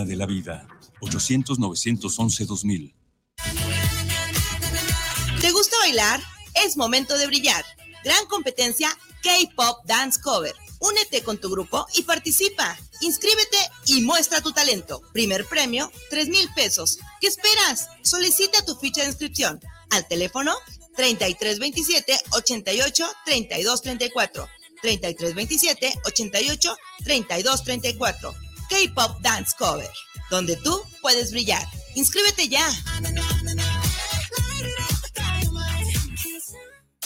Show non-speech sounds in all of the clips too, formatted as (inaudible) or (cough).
línea de la vida. 800-911-2000. ¿Te gusta bailar? Es momento de brillar. Gran competencia K-Pop Dance Cover. Únete con tu grupo y participa. Inscríbete y muestra tu talento. Primer premio, 3 mil pesos. ¿Qué esperas? Solicita tu ficha de inscripción al teléfono 3327 88 32 34. 3327 88 32 34. K-Pop Dance Cover, donde tú puedes brillar. Inscríbete ya.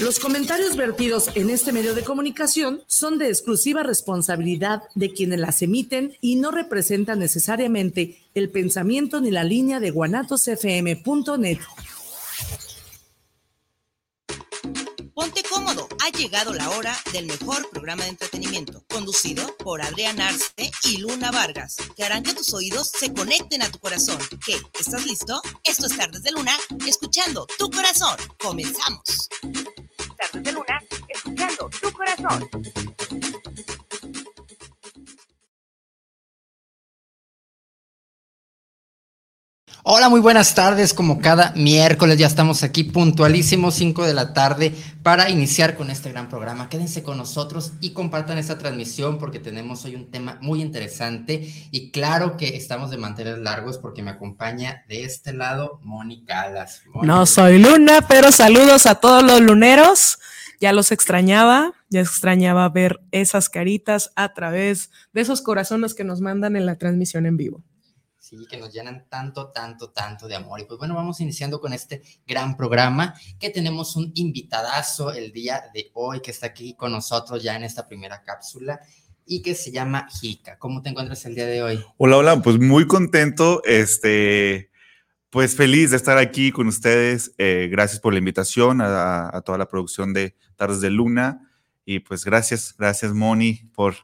Los comentarios vertidos en este medio de comunicación son de exclusiva responsabilidad de quienes las emiten y no representan necesariamente el pensamiento ni la línea de guanatosfm.net. Ponte cómodo, ha llegado la hora del mejor programa de entretenimiento, conducido por Adrián Arce y Luna Vargas, que harán que tus oídos se conecten a tu corazón. ¿Qué? ¿Estás listo? Esto es Tardes de Luna, escuchando tu corazón. Comenzamos. Tardes de Luna, escuchando tu corazón. Hola, muy buenas tardes. Como cada miércoles ya estamos aquí puntualísimos, 5 de la tarde, para iniciar con este gran programa. Quédense con nosotros y compartan esta transmisión porque tenemos hoy un tema muy interesante y claro que estamos de mantener largos porque me acompaña de este lado Mónica Alas. No soy Luna, pero saludos a todos los luneros. Ya los extrañaba, ya extrañaba ver esas caritas a través de esos corazones que nos mandan en la transmisión en vivo. Sí, que nos llenan tanto, tanto, tanto de amor. Y pues bueno, vamos iniciando con este gran programa que tenemos un invitadazo el día de hoy que está aquí con nosotros ya en esta primera cápsula y que se llama Jica. ¿Cómo te encuentras el día de hoy? Hola, hola, pues muy contento, este, pues feliz de estar aquí con ustedes. Eh, gracias por la invitación a, a toda la producción de Tardes de Luna y pues gracias, gracias Moni por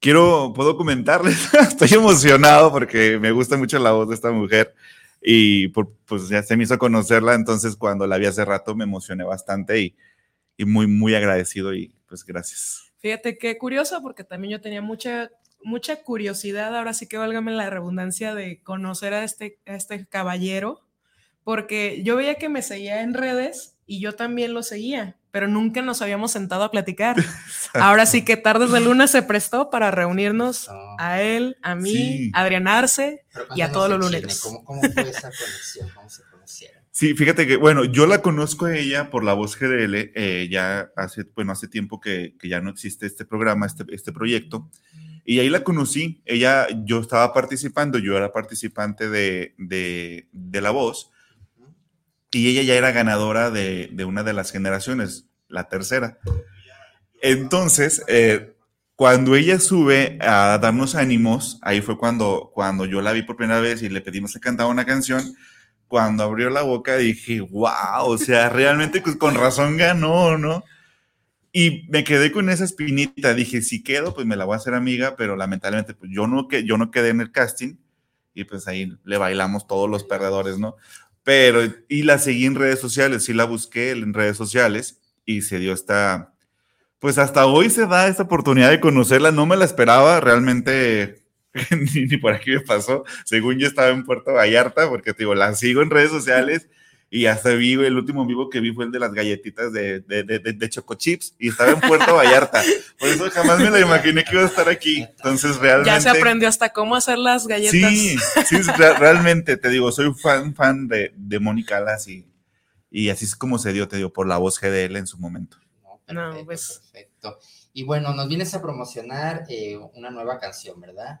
quiero, puedo comentarles, (laughs) estoy emocionado porque me gusta mucho la voz de esta mujer y pues ya se me hizo conocerla, entonces cuando la vi hace rato me emocioné bastante y, muy, muy agradecido y pues gracias. Fíjate qué curioso porque también yo tenía mucha, mucha curiosidad, ahora sí que válgame la redundancia de conocer a este, a este caballero, porque yo veía que me seguía en redes y yo también lo seguía pero nunca nos habíamos sentado a platicar. (laughs) Ahora sí que Tardes de Luna se prestó para reunirnos a él, a mí, a Adrián Arce y a todos los lunes. ¿Cómo, ¿Cómo, fue esa conexión? ¿Cómo se conocieron? Sí, fíjate que, bueno, yo la conozco a ella por la voz GDL, eh, ya hace, bueno, hace tiempo que, que, ya no existe este programa, este, este proyecto, y ahí la conocí, ella, yo estaba participando, yo era participante de, de, de la voz, y ella ya era ganadora de, de, una de las generaciones, la tercera. Entonces, eh, cuando ella sube a darnos ánimos, ahí fue cuando, cuando yo la vi por primera vez y le pedimos que cantara una canción. Cuando abrió la boca dije, wow, o sea, realmente con razón ganó, ¿no? Y me quedé con esa espinita. Dije, si quedo, pues me la voy a hacer amiga, pero lamentablemente pues yo no, yo no quedé en el casting y pues ahí le bailamos todos los perdedores, ¿no? Pero, y la seguí en redes sociales, sí la busqué en redes sociales y se dio esta, pues hasta hoy se da esta oportunidad de conocerla, no me la esperaba, realmente (laughs) ni, por aquí me pasó, según yo estaba en Puerto Vallarta, porque te digo, la sigo en redes sociales y hasta vi, el último vivo que vi fue el de las galletitas de, de, de, de Choco Chips y estaba en Puerto Vallarta. Por eso jamás me lo imaginé que iba a estar aquí. Entonces, realmente. Ya se aprendió hasta cómo hacer las galletas. Sí, sí, realmente te digo, soy fan, fan de, de Mónica Alas y, y así es como se dio, te digo, por la voz GDL en su momento. No, perfecto, no, pues. perfecto. Y bueno, nos vienes a promocionar eh, una nueva canción, ¿verdad?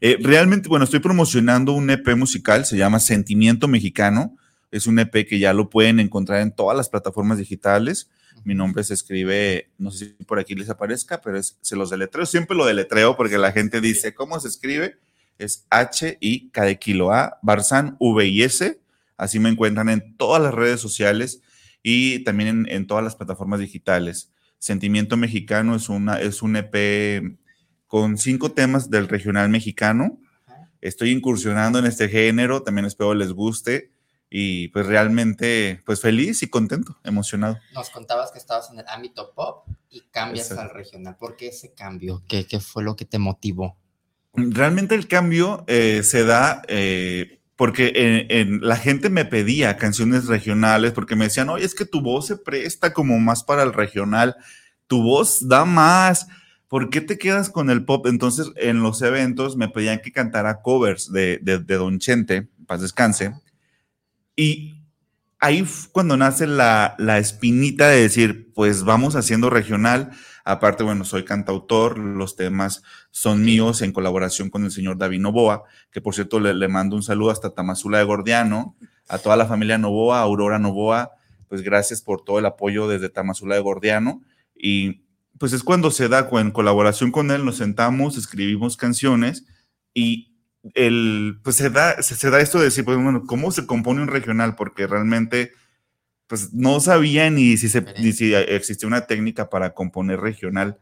Eh, realmente, bueno, estoy promocionando un EP musical, se llama Sentimiento Mexicano. Es un EP que ya lo pueden encontrar en todas las plataformas digitales. Mi nombre se escribe, no sé si por aquí les aparezca, pero es, se los deletreo. Siempre lo deletreo porque la gente dice, ¿cómo se escribe? Es H-I-K de kilo A, Barzán V y S. Así me encuentran en todas las redes sociales y también en, en todas las plataformas digitales. Sentimiento Mexicano es, una, es un EP con cinco temas del regional mexicano. Estoy incursionando en este género, también espero les guste y pues realmente pues feliz y contento, emocionado. Nos contabas que estabas en el ámbito pop y cambias Exacto. al regional. ¿Por qué ese cambio? ¿Qué, ¿Qué, fue lo que te motivó? realmente el cambio eh, se da eh, porque en, la gente me pedía canciones regionales porque me decían, oye, es que tu voz se presta como más para el regional, tu voz da más. ¿Por qué te quedas con el pop? Entonces, en los eventos me pedían que cantara covers de, de, de Don Chente, paz descanse. Y ahí cuando nace la, la espinita de decir, pues vamos haciendo regional Aparte, bueno, soy cantautor, los temas son míos en colaboración con el señor David Novoa, que por cierto le, mando un saludo hasta Tamazula de Gordiano, a toda la familia Novoa, Aurora Novoa, pues gracias por todo el apoyo desde Tamazula de Gordiano. Y pues es cuando se da, en colaboración con él, nos sentamos, escribimos canciones y el, pues se da, se, da esto de decir, pues bueno, ¿cómo se compone un regional? Porque realmente pues no sabía ni si, se, ni si existía una técnica para componer regional.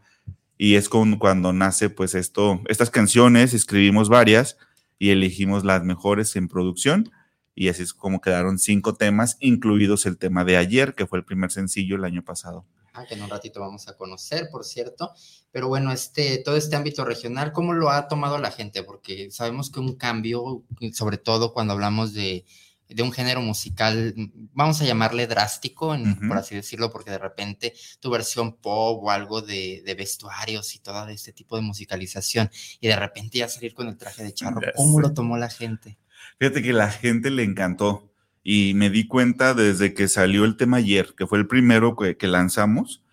Y es con, cuando nace pues esto, estas canciones, escribimos varias y elegimos las mejores en producción. Y así es como quedaron cinco temas, incluidos el tema de ayer, que fue el primer sencillo el año pasado. Que en un ratito vamos a conocer, por cierto. Pero bueno, este, todo este ámbito regional, ¿cómo lo ha tomado la gente? Porque sabemos que un cambio, sobre todo cuando hablamos de de un género musical, vamos a llamarle drástico, por así decirlo, porque de repente tu versión pop o algo de, vestuarios y todo este tipo de musicalización, y de repente ya salir con el traje de charro, ¿cómo lo tomó la gente? Fíjate que la gente le encantó y me di cuenta desde que salió el tema ayer, que fue el primero que, lanzamos,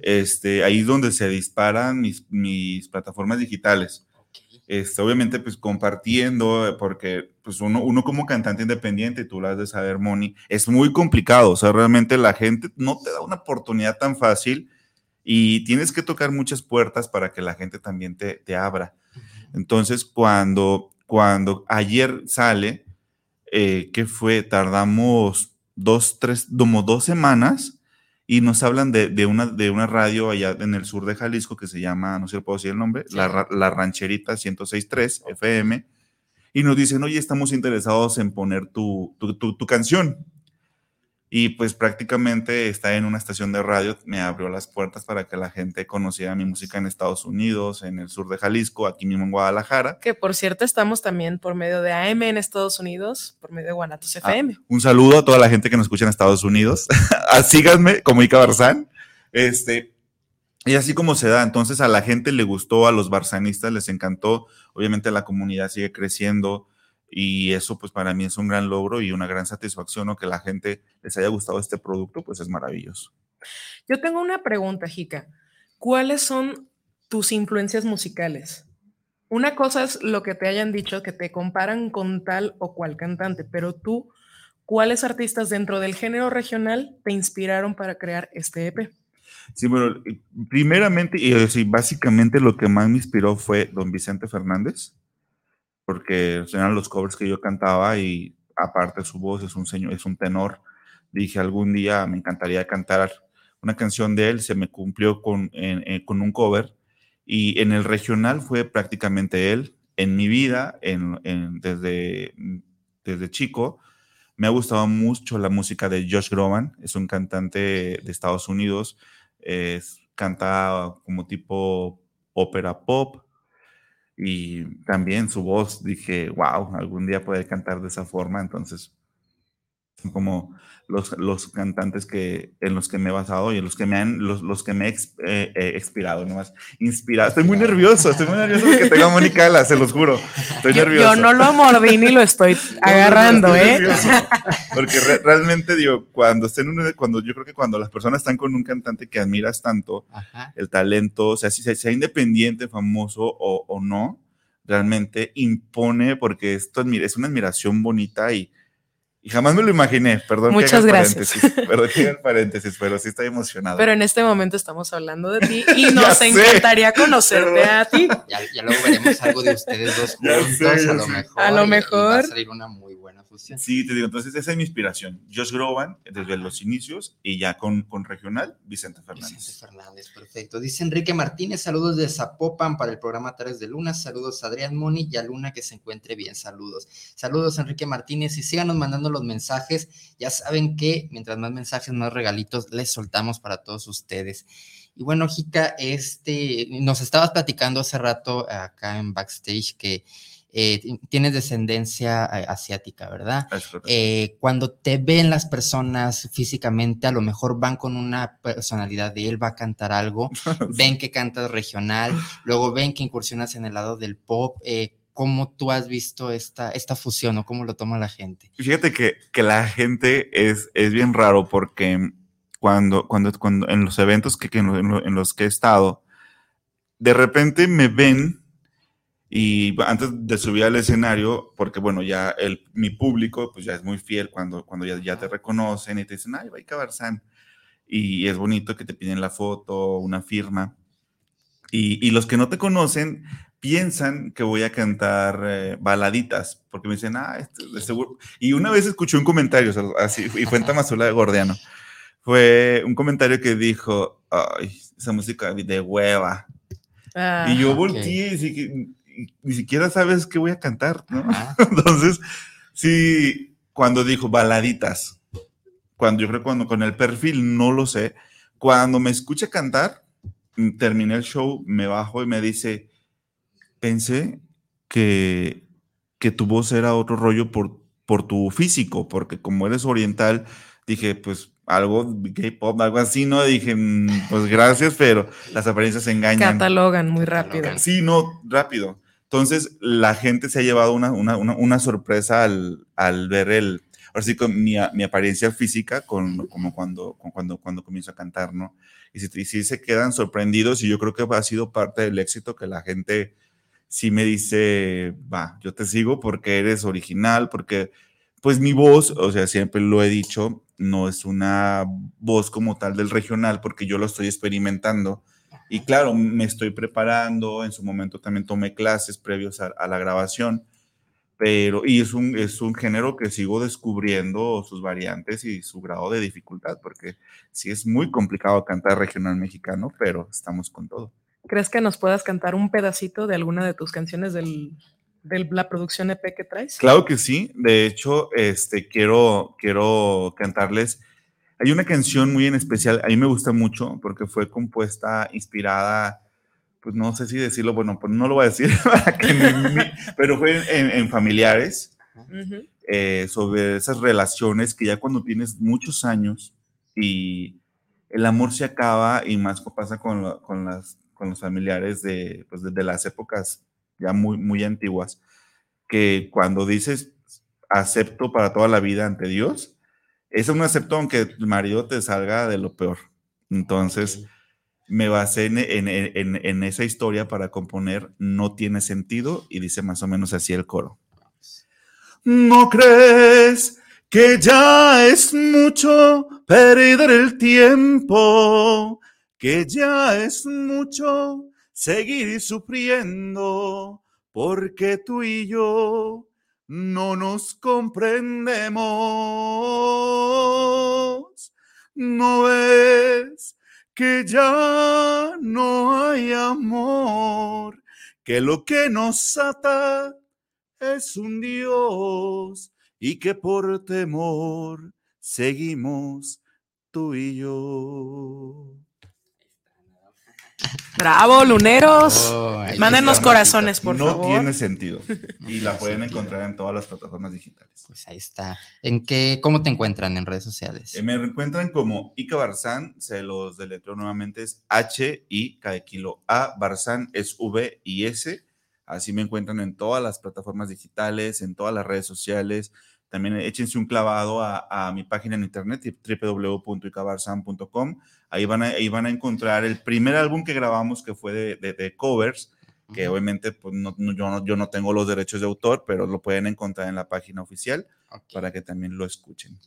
este, ahí donde se disparan mis, mis plataformas digitales. Este, obviamente pues compartiendo, porque pues uno, uno como cantante independiente, tú lo has de saber, Moni, es muy complicado, o sea, realmente la gente no te da una oportunidad tan fácil y tienes que tocar muchas puertas para que la gente también te, te abra. Entonces, cuando, cuando ayer sale, eh, ¿qué fue? Tardamos dos, tres, como dos semanas y nos hablan de, una, de una radio allá en el sur de Jalisco que se llama, no sé si puedo decir el nombre, la, la, Rancherita 106.3 FM, y nos dicen, oye, estamos interesados en poner tu, tu, tu canción y pues prácticamente está en una estación de radio, me abrió las puertas para que la gente conociera mi música en Estados Unidos, en el sur de Jalisco, aquí mismo en Guadalajara. Que por cierto estamos también por medio de AM en Estados Unidos, por medio de Guanatos ah, FM. un saludo a toda la gente que nos escucha en Estados Unidos. (laughs) Síganme como Ica Barzán. Este, y así como se da, entonces a la gente le gustó, a los barzanistas les encantó, obviamente la comunidad sigue creciendo, y eso pues para mí es un gran logro y una gran satisfacción, ¿no? Que la gente les haya gustado este producto, pues es maravilloso. Yo tengo una pregunta, Jica. ¿Cuáles son tus influencias musicales? Una cosa es lo que te hayan dicho, que te comparan con tal o cual cantante, pero tú, ¿cuáles artistas dentro del género regional te inspiraron para crear este EP? Sí, bueno, primeramente y básicamente lo que más me inspiró fue don Vicente Fernández porque eran los covers que yo cantaba y aparte su voz es un señor, es un tenor. Dije, algún día me encantaría cantar una canción de él, se me cumplió con, con un cover y en el regional fue prácticamente él. En mi vida, en, desde, desde chico, me ha gustado mucho la música de Josh Groban, es un cantante de Estados Unidos, canta como tipo ópera pop, y también su voz, dije, wow, algún día poder cantar de esa forma, entonces como los, los cantantes que, en los que me he basado y en los que me han, los, los que me he eh, expirado, nomás inspirado. Estoy muy nervioso, estoy muy nervioso porque tengo a Mónica se los juro. Estoy yo, nervioso. Yo no lo mordí ni lo estoy (laughs) agarrando, ¿eh? (laughs) Porque realmente digo, cuando estén cuando yo creo que cuando las personas están con un cantante que admiras tanto, el talento, o sea, si sea independiente, famoso o, o no, realmente impone porque esto es una admiración bonita y y jamás me lo imaginé, perdón. Muchas gracias. Perdón que el paréntesis, pero sí estoy emocionado. Pero en este momento estamos hablando de ti y (laughs) nos encantaría conocerte a ti. Ya, luego veremos algo de ustedes dos juntos, a lo mejor. A lo mejor. va a salir una muy fusión. Sí, te digo, entonces esa es mi inspiración. Josh Groban, desde los inicios, y ya con, con regional, Vicente Fernández. Vicente Fernández, perfecto. Dice Enrique Martínez, saludos de Zapopan para el programa Tres de Luna. Saludos a Adrián Moni y a Luna que se encuentre bien. Saludos. Saludos, Enrique Martínez, y síganos mandando los mensajes. Ya saben que mientras más mensajes, más regalitos les soltamos para todos ustedes. Y bueno, Jica, este, nos estabas platicando hace rato acá en backstage que eh, tienes descendencia eh, asiática, ¿verdad? Eh, cuando te ven las personas físicamente, a lo mejor van con una personalidad de él, va a cantar algo, (laughs) ven que cantas regional, luego ven que incursionas en el lado del pop. ¿Cómo tú has visto esta, esta fusión o cómo lo toma la gente? Fíjate que, que la gente es, es bien raro porque cuando, cuando, cuando en los eventos que, en, en los que he estado, de repente me ven y antes de subir al escenario, porque bueno, ya el, mi público pues ya es muy fiel cuando, cuando ya, ya te reconocen y te dicen, ay, a Barzán. Y es bonito que te piden la foto, una firma. Y, y los que no te conocen piensan que voy a cantar eh, baladitas, porque me dicen, ah, esto de seguro. Y una vez escuché un comentario, así, y fue en (laughs) Tamazula de Gordiano. Fue un comentario que dijo, ay, esa música de hueva. y yo ah, volteé y dije, ni siquiera sabes qué voy a cantar, ¿no? (laughs) Entonces, sí, cuando dijo baladitas, cuando yo creo cuando con el perfil no lo sé, cuando me escucha cantar, terminé el show, me bajo y me dice, pensé que, que tu voz era otro rollo por, por tu físico, porque como eres oriental, dije, pues algo K-pop, algo así, ¿no? Dije, mm, pues gracias, pero las apariencias engañan. Catalogan muy rápido. Sí, no, rápido. Entonces, la gente se ha llevado una, una, una, sorpresa al, al, ver el, ahora sí, con mi, mi apariencia física, con, como cuando, cuando, cuando comienzo a cantar, ¿no? Y si, si se quedan sorprendidos, y yo creo que ha sido parte del éxito que la gente sí me dice, va, yo te sigo porque eres original, porque pues mi voz, o sea, siempre lo he dicho, no es una voz como tal del regional, porque yo lo estoy experimentando y claro, me estoy preparando, en su momento también tomé clases previos a, la grabación, pero y es un, es un género que sigo descubriendo sus variantes y su grado de dificultad, porque sí es muy complicado cantar regional mexicano, pero estamos con todo. ¿Crees que nos puedas cantar un pedacito de alguna de tus canciones del, de la producción EP que traes? Claro que sí, de hecho, este, quiero, quiero cantarles hay una canción muy en especial, a mí me gusta mucho porque fue compuesta, inspirada, pues no sé si decirlo, bueno, pues no lo voy a decir, (laughs) pero fue en, familiares, eh, sobre esas relaciones que ya cuando tienes muchos años y el amor se acaba y más pasa con, con, las, con los familiares de, pues de, las épocas ya muy, muy antiguas, que cuando dices acepto para toda la vida ante Dios, es un acepto aunque el marido te salga de lo peor. Entonces, me basé en, en, esa historia para componer No tiene sentido y dice más o menos así el coro. ¿No crees que ya es mucho perder el tiempo? Que ya es mucho seguir sufriendo porque tú y yo no nos comprendemos. No ves que ya no hay amor, que lo que nos ata es un Dios y que por temor seguimos tú y yo. Bravo, luneros. Oh, Mándenos corazones, por favor. No tiene sentido. (laughs) Y la pueden encontrar en todas las plataformas digitales. Pues ahí está. ¿En qué, cómo te encuentran en redes sociales? Eh, me encuentran como Ica Barzán, se los deletreo nuevamente, es H-I, cada kilo A, Barzán es V y S. Así me encuentran en todas las plataformas digitales, en todas las redes sociales. También échense un clavado a, mi página en internet, www.icabarzan.com. Ahí van, a, ahí van a encontrar el primer álbum que grabamos, que fue de, de, covers, que obviamente pues, no, yo, no, yo no tengo los derechos de autor, pero lo pueden encontrar en la página oficial para que también lo escuchen.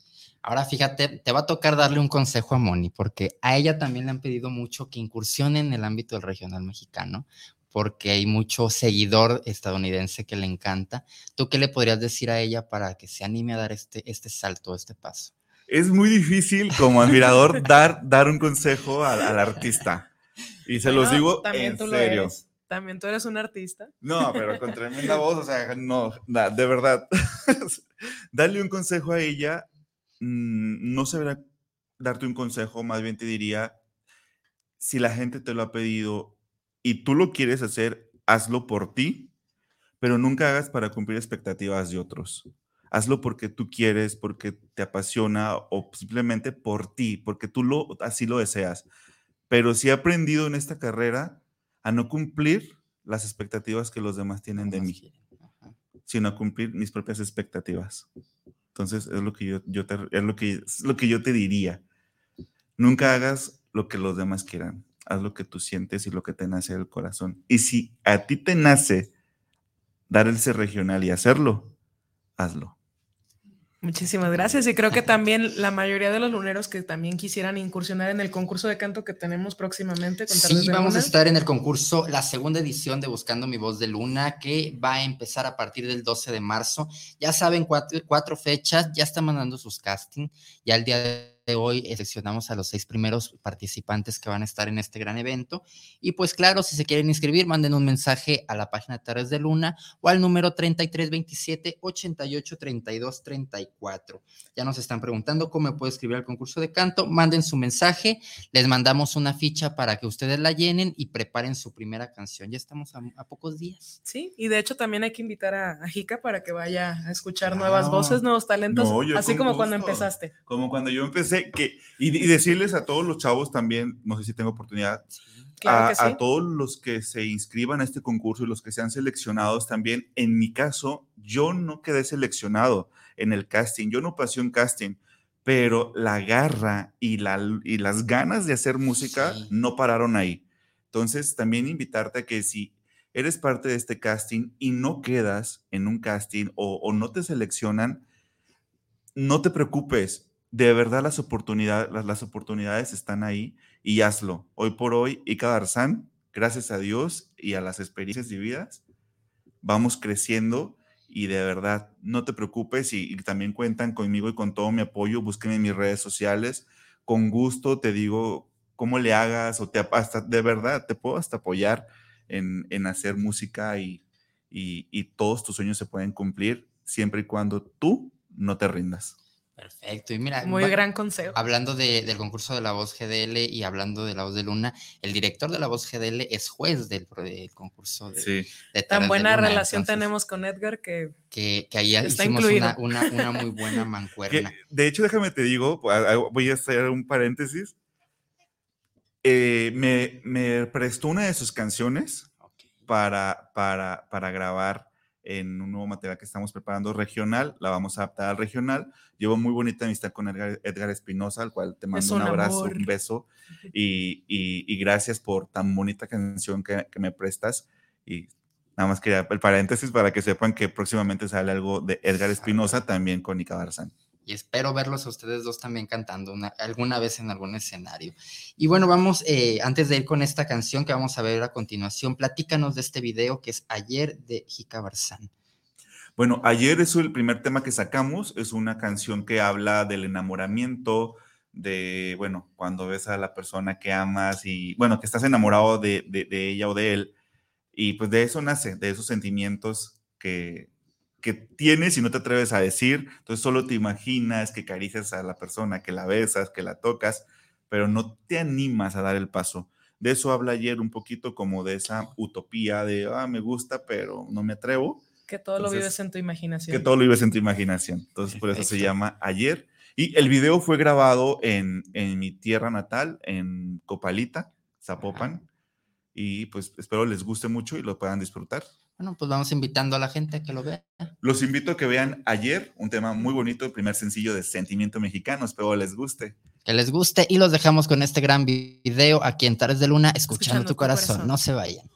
Ahora fíjate, te va a tocar darle un consejo a Moni, porque a ella también le han pedido mucho que incursione en el ámbito del regional mexicano, porque hay mucho seguidor estadounidense que le encanta. ¿Tú qué le podrías decir a ella para que se anime a dar este, este salto, este paso? Es muy difícil como admirador dar, dar un consejo al, artista. Y se los digo en serio. También tú eres un artista. No, pero con tremenda voz, o sea, no, de verdad. (laughs) Darle un consejo a ella, mm, no sabrá darte un consejo, más bien te diría, si la gente te lo ha pedido y tú lo quieres hacer, hazlo por ti, pero nunca hagas para cumplir expectativas de otros. Hazlo porque tú quieres, porque te apasiona o simplemente por ti, porque tú lo, así lo deseas. Pero si he aprendido en esta carrera a no cumplir las expectativas que los demás tienen de mí, sino a cumplir mis propias expectativas. Entonces, es lo que yo, yo te, es lo que, es lo que yo te diría. Nunca hagas lo que los demás quieran. Haz lo que tú sientes y lo que te nace del corazón. Y si a ti te nace dar el ser regional y hacerlo, hazlo. Muchísimas gracias. Y creo que también la mayoría de los luneros que también quisieran incursionar en el concurso de canto que tenemos próximamente. Con sí, vamos a estar en el concurso, la segunda edición de Buscando mi voz de Luna, que va a empezar a partir del 12 de marzo. Ya saben, cuatro, cuatro fechas, ya están mandando sus castings. Ya el día de hoy seleccionamos a los seis primeros participantes que van a estar en este gran evento. Y pues claro, si se quieren inscribir, manden un mensaje a la página de Tardes de Luna o al número 3327 88 32 34. Ya nos están preguntando cómo me puedo escribir al concurso de canto. Manden su mensaje, les mandamos una ficha para que ustedes la llenen y preparen su primera canción. Ya estamos a, pocos días. Sí, y de hecho también hay que invitar a, Jica para que vaya a escuchar nuevas voces, nuevos talentos, así como cuando empezaste. Como cuando yo empecé que, y, decirles a todos los chavos también, no sé si tengo oportunidad, a, todos los que se inscriban a este concurso y los que sean seleccionados también, en mi caso, yo no quedé seleccionado en el casting, yo no pasé un casting, pero la garra y, la, y las ganas de hacer música no pararon ahí. Entonces, también invitarte a que si eres parte de este casting y no quedas en un casting o, o no te seleccionan, no te preocupes, de verdad las oportunidades, las, oportunidades están ahí y hazlo. Hoy por hoy, Ika Darzán, gracias a Dios y a las experiencias vividas, vamos creciendo y de verdad no te preocupes y, también cuentan conmigo y con todo mi apoyo. Búsquenme en mis redes sociales. Con gusto te digo cómo le hagas o te hasta de verdad te puedo hasta apoyar en, hacer música y, y todos tus sueños se pueden cumplir siempre y cuando tú no te rindas. Perfecto. Y mira, muy gran consejo. Hablando del concurso de la voz GDL y hablando de la voz de Luna, el director de la voz GDL es juez del, concurso de, sí. Tan buena relación tenemos con Edgar que, que, ahí hicimos una, una, muy buena mancuerna. (laughs) de hecho, déjame te digo, voy a hacer un paréntesis. Eh, me, me, prestó una de sus canciones para, para, para grabar en un nuevo material que estamos preparando regional, la vamos a adaptar al regional. Llevo muy bonita amistad con Edgar Espinosa, al cual te mando un, abrazo, un beso y, y, gracias por tan bonita canción que, que, me prestas. Y nada más quería el paréntesis para que sepan que próximamente sale algo de Edgar Espinosa también con Nica Barzán y espero verlos a ustedes dos también cantando alguna vez en algún escenario. Y bueno, vamos, eh, antes de ir con esta canción que vamos a ver a continuación, platícanos de este video que es Ayer de Jica Barzán. Bueno, ayer es el primer tema que sacamos, es una canción que habla del enamoramiento, de, bueno, cuando ves a la persona que amas y, bueno, que estás enamorado de, de ella o de él, y pues de eso nace, de esos sentimientos que, que tienes y no te atreves a decir, entonces solo te imaginas que caricias a la persona, que la besas, que la tocas, pero no te animas a dar el paso. De eso habla ayer un poquito como de esa utopía de, ah, me gusta, pero no me atrevo. Que todo lo vives en tu imaginación. Que todo lo vives en tu imaginación. Entonces, por eso se llama Ayer. Y el video fue grabado en, en mi tierra natal, en Copalita, Zapopan. Y pues espero les guste mucho y lo puedan disfrutar. Bueno, pues vamos invitando a la gente a que lo vea. Los invito a que vean ayer un tema muy bonito, el primer sencillo de Sentimiento Mexicano. Espero les guste. Que les guste y los dejamos con este gran video aquí en Tares de Luna, escuchando, tu, corazón. No se vayan.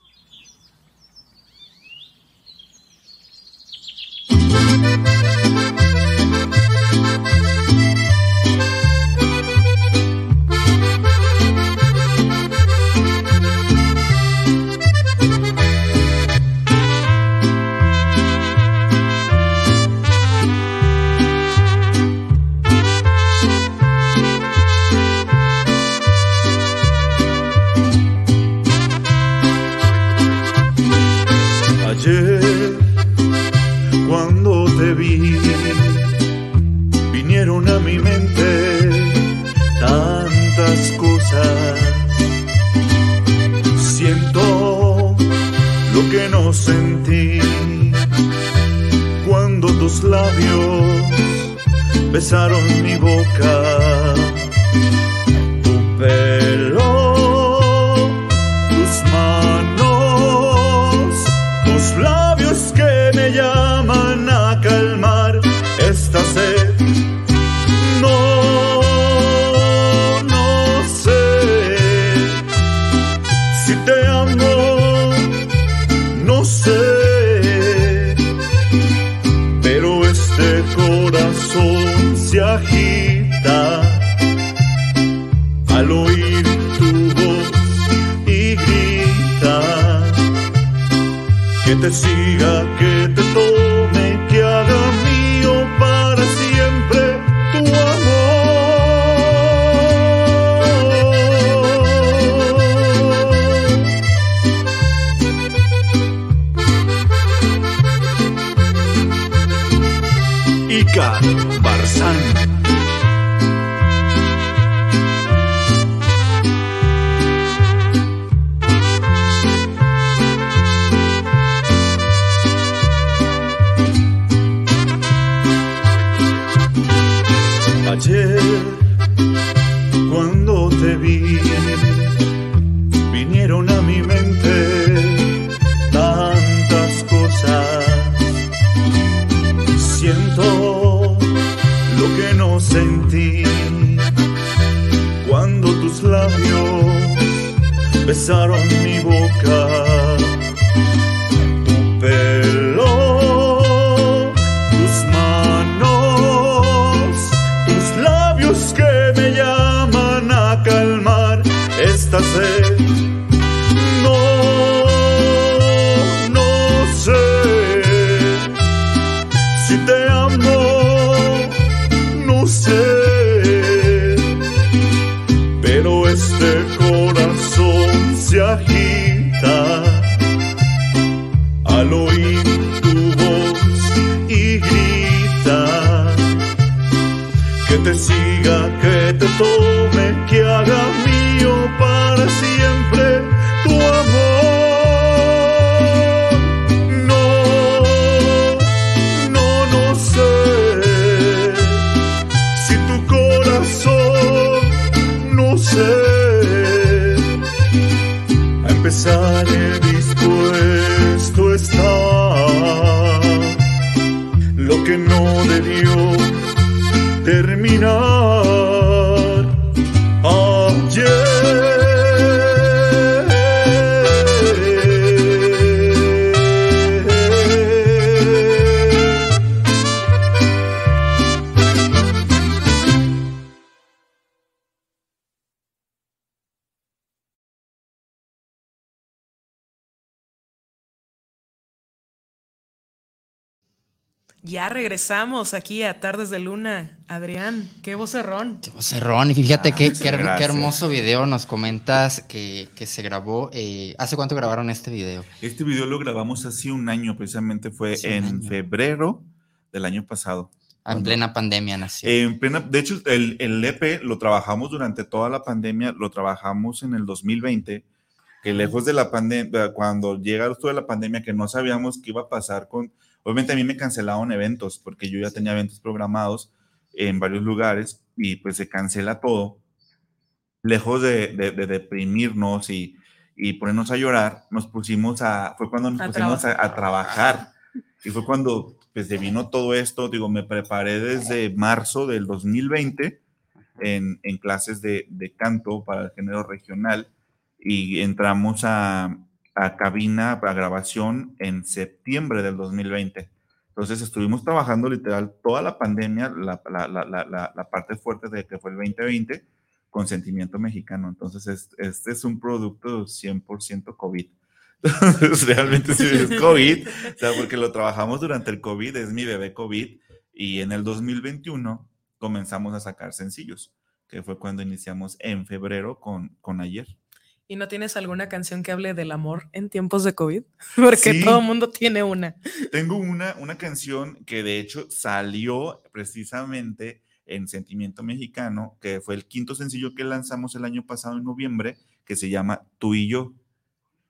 Besaron mi boca. Tu pelo, tus manos, tus labios que me llaman a calmar esta sed. Ya regresamos aquí a Tardes de Luna. Adrián, qué vocerrón. Qué vocerrón, y fíjate Ah, qué, qué, qué hermoso video nos comentas que, que se grabó. eh, ¿Hace cuánto grabaron este video? Este video lo grabamos hace un año, precisamente fue Hace en febrero del año pasado. Ah, En Cuando- plena pandemia nació. En plena, de hecho, el, el EP lo trabajamos durante toda la pandemia, lo trabajamos en el 2020, que lejos de la pandemia, cuando llega esto de la pandemia, que no sabíamos qué iba a pasar con, obviamente a mí me cancelaron eventos, porque yo ya tenía eventos programados en varios lugares y pues se cancela todo. Lejos de, de- de deprimirnos y, y ponernos a llorar, nos pusimos a, fue cuando nos A pusimos a, a trabajar. Y fue cuando pues se vino todo esto, digo, me preparé desde marzo del 2020 en, en clases de, de canto para el género regional y entramos a, a cabina para grabación en septiembre del 2020. Entonces estuvimos trabajando literal toda la pandemia, la, la, la- la parte fuerte de que fue el 2020, con sentimiento mexicano. Entonces es- este es un producto 100% COVID. (laughs) Entonces, realmente sí es (laughs) COVID, o sea, porque lo trabajamos durante el COVID, es mi bebé COVID, y en el 2021 comenzamos a sacar sencillos, que fue cuando iniciamos en febrero con, con ayer. ¿Y no tienes alguna canción que hable del amor en tiempos de COVID? (laughs) Porque Sí. todo el mundo tiene una. Tengo una, una canción que de hecho salió precisamente en Sentimiento Mexicano, que fue el quinto sencillo que lanzamos el año pasado en noviembre, que se llama Tú y yo,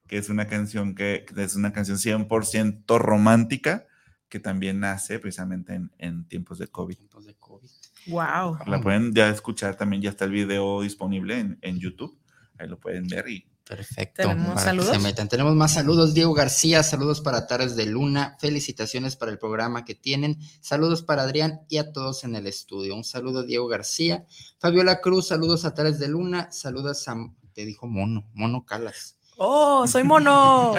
que es una canción que, que es una canción 100% romántica que también nace precisamente en, en tiempos de COVID. Tiempos de COVID. Wow. La pueden ya escuchar también, ya está el video disponible en, en YouTube. Ahí lo pueden ver y Perfecto. ¿Tenemos para que se. Tenemos más saludos. Diego García, saludos para Tardes de Luna. Felicitaciones para el programa que tienen. Saludos para Adrián y a todos en el estudio. Un saludo, Diego García. Fabiola Cruz, saludos a Tardes de Luna. Saludos a. Te dijo Mono, Mono Calas. ¡Oh, soy mono!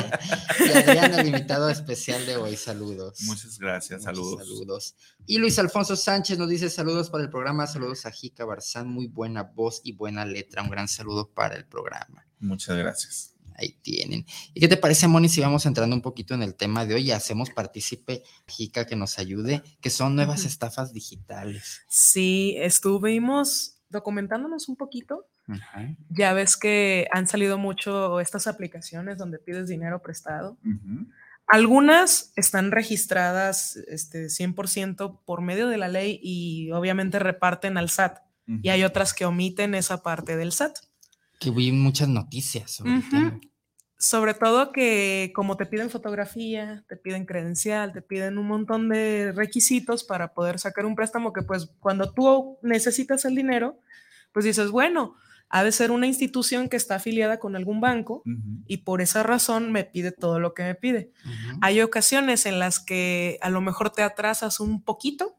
Y Adrián, el invitado especial de hoy. Saludos. muchas gracias, Muchos saludos. saludos. Y Luis Alfonso Sánchez nos dice saludos para el programa, saludos a Jica Barzán, muy buena voz y buena letra, un gran saludo para el programa. Muchas gracias. Ahí tienen. ¿Y qué te parece, Moni, si vamos entrando un poquito en el tema de hoy y hacemos partícipe a Jica que nos ayude, que son nuevas estafas digitales? Sí, estuvimos documentándonos un poquito. Ajá. Ya ves que han salido mucho estas aplicaciones donde pides dinero prestado. Ujú. Algunas están registradas este, 100% por medio de la ley y obviamente reparten al SAT. Y hay otras que omiten esa parte del SAT. Que vi muchas noticias sobre el Ujú. tema. Sobre todo que como te piden fotografía, te piden credencial, te piden un montón de requisitos para poder sacar un préstamo que pues cuando tú necesitas el dinero, pues dices, bueno, ha de ser una institución que está afiliada con algún banco y por esa razón me pide todo lo que me pide. Hay ocasiones en las que a lo mejor te atrasas un poquito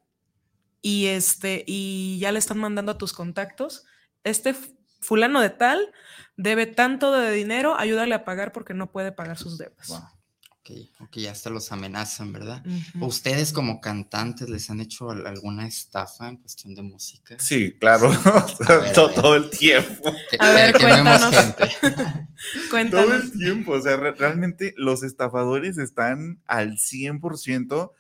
y este y ya le están mandando a tus contactos, este fulano de tal debe tanto de dinero, ayúdale a pagar porque no puede pagar sus deudas. Wow. Ok, ok, ya hasta los amenazan, ¿verdad? ¿Ustedes como cantantes les han hecho al- alguna estafa en cuestión de música? Sí, claro. (laughs) ver, todo, todo el tiempo. (laughs) Que, A ver, que cuéntanos. gente. (laughs) Todo el tiempo. O sea, re- realmente los estafadores están al 100%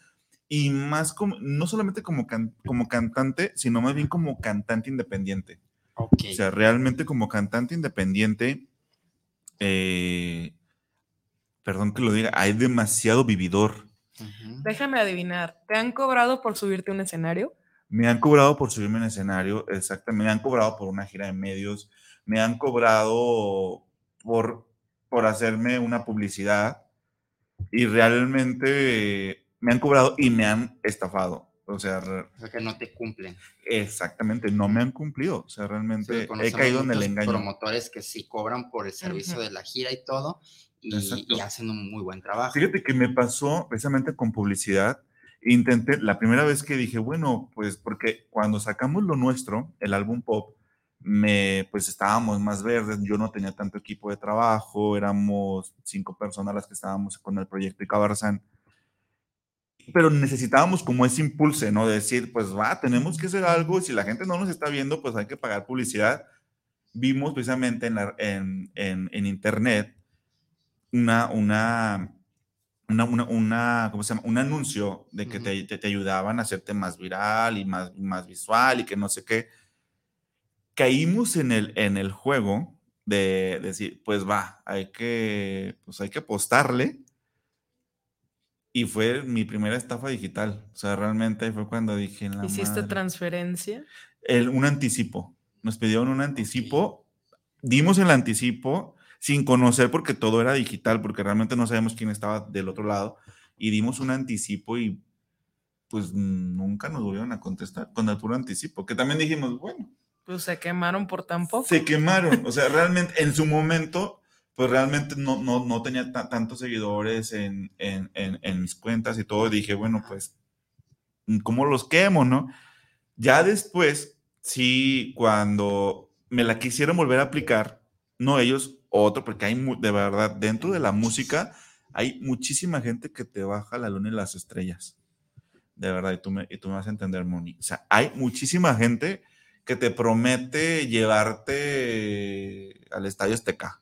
y más como, no solamente como, can- como cantante, sino más bien como cantante independiente. Ok. O sea, realmente como cantante independiente, eh, perdón que lo diga, hay demasiado vividor. Déjame adivinar, ¿te han cobrado por subirte a un escenario? Me han cobrado por subirme en escenario, exactamente, me han cobrado por una gira de medios, me han cobrado por, por hacerme una publicidad y realmente me han cobrado y me han estafado. O sea, O sea, que no te cumplen. exactamente, no me han cumplido. O sea, Sí, realmente he conocemos caído en el engaño. promotores que sí cobran por el servicio Ujú. de la gira y todo y, y hacen un muy buen trabajo. Fíjate que me pasó precisamente con publicidad. Intenté, la primera vez que dije, bueno, pues porque cuando sacamos lo nuestro, el álbum pop, me, pues estábamos más verdes, yo no tenía tanto equipo de trabajo, éramos cinco personas las que estábamos con el proyecto de Cabarzán, pero necesitábamos como ese impulso, ¿no? De decir, pues va, tenemos que hacer algo, y si la gente no nos está viendo, pues hay que pagar publicidad. Vimos precisamente en, la- en, en, en internet una, una, una, una, una- ¿cómo se llama? Un anuncio de que te, te, te ayudaban a hacerte más viral y más, más visual y que no sé qué. Caímos en el, en el juego de decir, pues va, hay que, pues hay que apostarle. Y fue mi primera estafa digital. O sea, realmente fue cuando dije, la ¿Hiciste madre". transferencia? El- un anticipo. Nos pidieron un anticipo. Dimos el anticipo sin conocer porque todo era digital, porque realmente no sabemos quién estaba del otro lado. Y dimos un anticipo y pues nunca nos volvieron a contestar con el puro anticipo, que también dijimos, bueno, Pues se quemaron por tan poco. se quemaron. O sea, realmente en su momento, pues realmente no, no, no tenía ta- tantos seguidores en, en, en, en mis cuentas y todo. Dije, bueno, pues, ¿cómo los quemo, no? Ya después, sí, cuando me la quisieron volver a aplicar, no ellos, otro, porque hay de verdad, dentro de la música, hay muchísima gente que te baja la luna y las estrellas. De verdad, y tú me, y tú me vas a entender, Moni. O sea, hay muchísima gente que te promete llevarte al Estadio Azteca.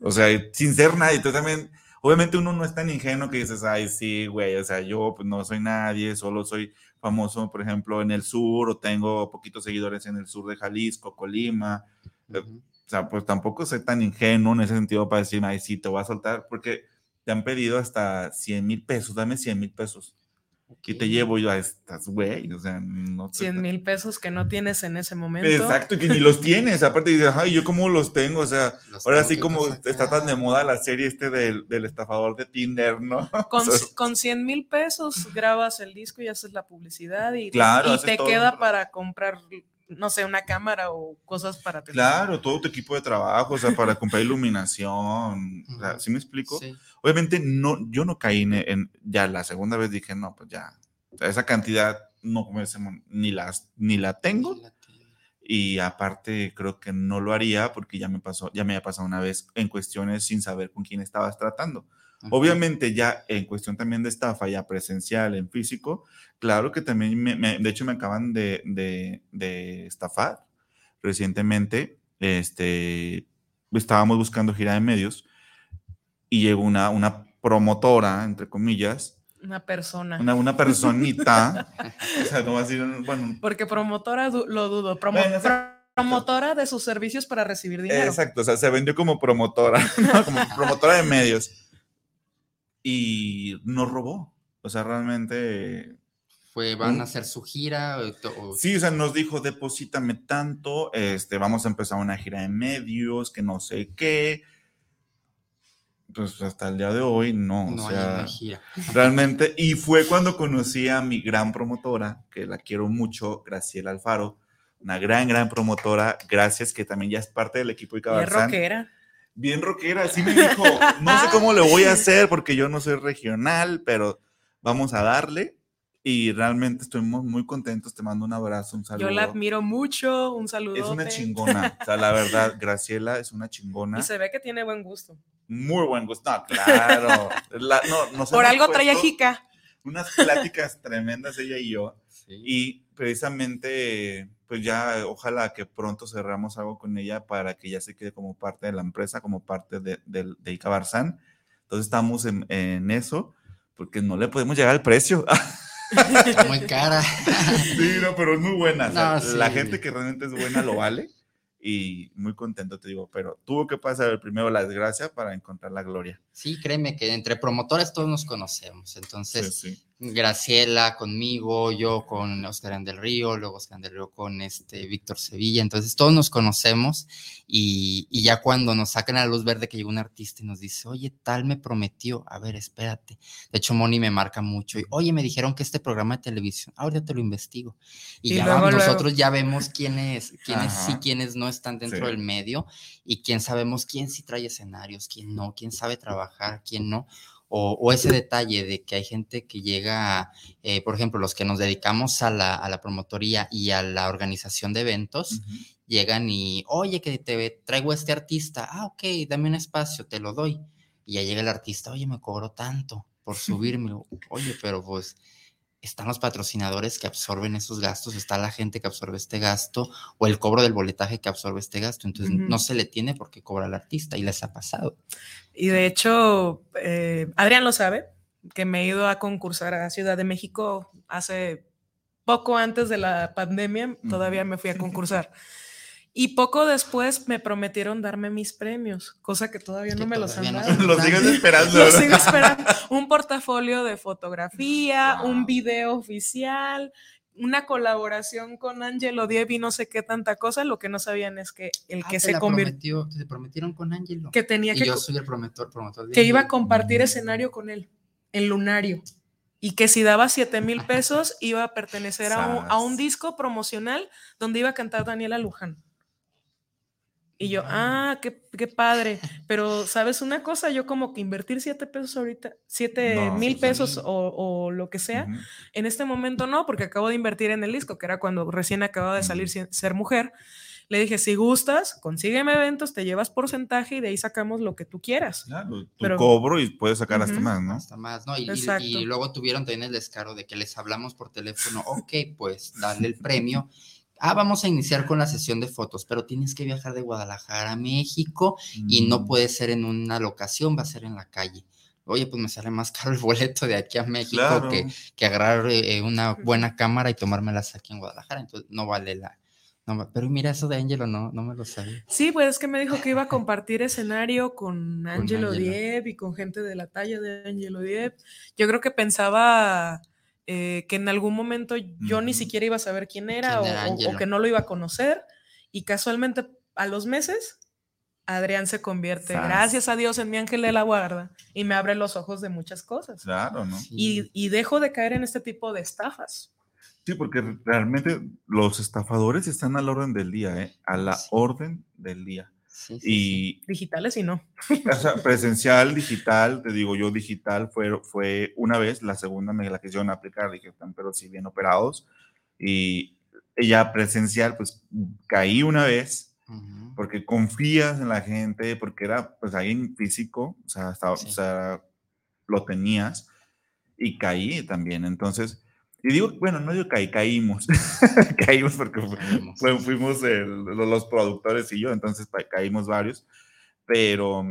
O sea, sin ser nadie. Tú también, obviamente uno no es tan ingenuo que dices, ay, sí, güey, o sea, yo pues, no soy nadie, solo soy famoso, por ejemplo, en el sur, o tengo poquitos seguidores en el sur de Jalisco, Colima. Ujú. O sea, pues tampoco soy tan ingenuo en ese sentido para decir, ay, sí, te voy a soltar, porque te han pedido hasta 100 mil pesos, dame 100 mil pesos. y te llevo yo a estas, güey, o sea, no te... 100 mil pesos que no tienes en ese momento. Exacto, que ni los tienes, aparte dices, ay, yo cómo los tengo, o sea, (laughs) Los ahora sí como sacar. está tan de moda la serie este del, del estafador de Tinder, ¿no? Con, (laughs) O sea, con 100 mil pesos grabas el disco y haces la publicidad y, Claro, y haces te todo. queda para comprar, no sé, una cámara o cosas para tener. Claro, todo tu equipo de trabajo, o sea, para comprar iluminación, o sea. ¿sí me explico? Sí. Obviamente no, yo no caí en, en- ya la segunda vez dije, no, pues ya, o sea, esa cantidad no ni las ni la tengo y aparte creo que no lo haría porque ya me pasó, ya me había pasado una vez en cuestiones sin saber con quién estabas tratando. Obviamente ya en cuestión también de estafa, ya presencial, en físico, claro que también, me, me- de hecho me acaban de, de- de estafar recientemente, este, estábamos buscando gira de medios y llegó una, una promotora, entre comillas, Una persona. una, una personita, (laughs) o sea, no va a decir, bueno, Porque promotora du- lo dudo. Promo- Bueno, pro- promotora de sus servicios para recibir dinero. Exacto, o sea, se vendió como promotora, (laughs) ¿no? como promotora de medios. Y nos robó. O sea, realmente. Fue, van a hacer su gira. o Sí, o sea, nos dijo, deposítame tanto, este, vamos a empezar una gira de medios, que no sé qué. Pues hasta el día de hoy, no, no o hay sea, una gira. (laughs) realmente. Y fue cuando conocí a mi gran promotora, que la quiero mucho, Graciela Alfaro, una gran, gran promotora, gracias, que también ya es parte del equipo de Y es Cabarzán. rockera. Bien rockera, así me dijo, no sé cómo le voy a (laughs) hacer porque yo no soy regional, pero vamos a darle y realmente estoy muy, contentos, te mando un abrazo, un saludo. Yo la admiro mucho. Un saludo. es una chingona, o sea, la (laughs) verdad, Graciela es una chingona, Y se ve que tiene buen gusto. muy buen gusto, no, claro, La- no, Por algo trae a puesto Jica. unas pláticas tremendas ella y yo, Sí. y precisamente, pues ya ojalá que pronto cerramos algo con ella para que ya se quede como parte de la empresa, como parte de, de, de Ica Barzán. Entonces estamos en, en eso, porque no le podemos llegar al precio. (laughs) Está muy cara. (laughs) sí, no, pero es muy buena. No, sí. La gente que realmente es buena lo vale. Y muy contento, te digo, pero tuvo que pasar el primero la desgracia para encontrar la gloria. Sí, créeme que entre promotores todos nos conocemos. Entonces, Sí, sí. Graciela conmigo, yo con Oscar del Río, luego Oscar del Río con este Víctor Sevilla, entonces todos nos conocemos y, y ya cuando nos sacan a la luz verde que llega un artista y nos dice, oye, tal me prometió, a ver, espérate. De hecho, Moni me marca mucho y, oye, me dijeron que este programa de televisión, ahora te lo investigo. Y, Y ya luego, nosotros ya vemos quiénes, quiénes sí, quiénes no están dentro Sí. del medio y quién sabemos quién sí trae escenarios, quién no, quién sabe trabajar, quién no. O, o ese detalle de que hay gente que llega, eh, por ejemplo, los que nos dedicamos a la, a la promotoría y a la organización de eventos, llegan y, oye, que te traigo a este artista, ah, ok, dame un espacio, te lo doy. Y ya llega el artista, oye, me cobró tanto por (laughs) subirme. Oye, pero pues están los patrocinadores que absorben esos gastos, está la gente que absorbe este gasto o el cobro del boletaje que absorbe este gasto. Entonces no se le tiene por qué cobrar al artista y les ha pasado. Y de hecho, eh, Adrián lo sabe, que me he ido a concursar a Ciudad de México hace poco antes de la pandemia, todavía me fui a concursar. (laughs) Y poco después me prometieron darme mis premios, cosa que todavía Que no me los han dado. se Lo sigues esperando. Lo ¿verdad? sigo esperando. Un portafolio de fotografía, Wow. un video oficial, una colaboración con Angelo Dieb y no sé qué tanta cosa. Lo que no sabían es que el Ah, que te se convirtió, prometió, te prometieron con Ángelo. que tenía Y que, yo soy el promotor, promotor de que iba a compartir escenario con él en Lunario. Y que si daba 7 mil (laughs) pesos iba a pertenecer a un, a un disco promocional donde iba a cantar Daniela Luján. Y yo, ah, qué, qué padre. Pero, ¿sabes una cosa? Yo como que invertir 7 pesos ahorita, 7 No, mil sí, pesos sí. o, o lo que sea, Ujú. en este momento no, porque acabo de invertir en el disco, que era cuando recién acababa de salir Sin- Ser Mujer. Le dije, si gustas, consígueme eventos, te llevas porcentaje y de ahí sacamos lo que tú quieras. Claro, tu Pero- cobro y puedes sacar hasta Ujú. más, ¿no? Hasta más, ¿no? Y, y- y luego tuvieron también el descaro de que les hablamos por teléfono, ok, pues darle el premio. Ah, vamos a iniciar con la sesión de fotos, pero tienes que viajar de Guadalajara a México y no Mm. puede ser en una locación, va a ser en la calle. Oye, pues me sale más (laughs) caro el boleto de aquí a México Claro. que, que agarrar eh, una buena cámara y tomármelas aquí en Guadalajara, entonces no vale la... no pero mira, eso de Angelo no, no me lo sabía. Sí, pues es que me dijo que iba a compartir escenario con Angelo Angelo. Diep y con gente de la talla de Angelo Diep. Yo creo que pensaba eh, que en algún momento yo ni siquiera iba a saber quién era, ¿Quién era o- que no lo iba a conocer. Y casualmente a los meses, Adrián se convierte, Sas. gracias a Dios, en mi ángel de la guarda y me abre los ojos de muchas cosas. Claro, ¿no? Sí. Y, y dejo de caer en este tipo de estafas. Sí, porque realmente los estafadores están a la orden del día, ¿eh? A la Sí. orden del día. Sí, sí. Y Digitales y no. o sea, presencial, digital, te digo yo, digital fue, fue una vez, la segunda me la quisieron aplicar, dije, están pero sí bien operados. Y ya presencial, pues caí una vez, porque confías en la gente, porque era pues ahí en físico, o sea, estaba, Sí. o sea, lo tenías y caí también. Entonces, y digo, bueno, no digo caí, caímos, (laughs) caímos porque Caímos. fuimos el- los productores y yo, entonces caímos varios, pero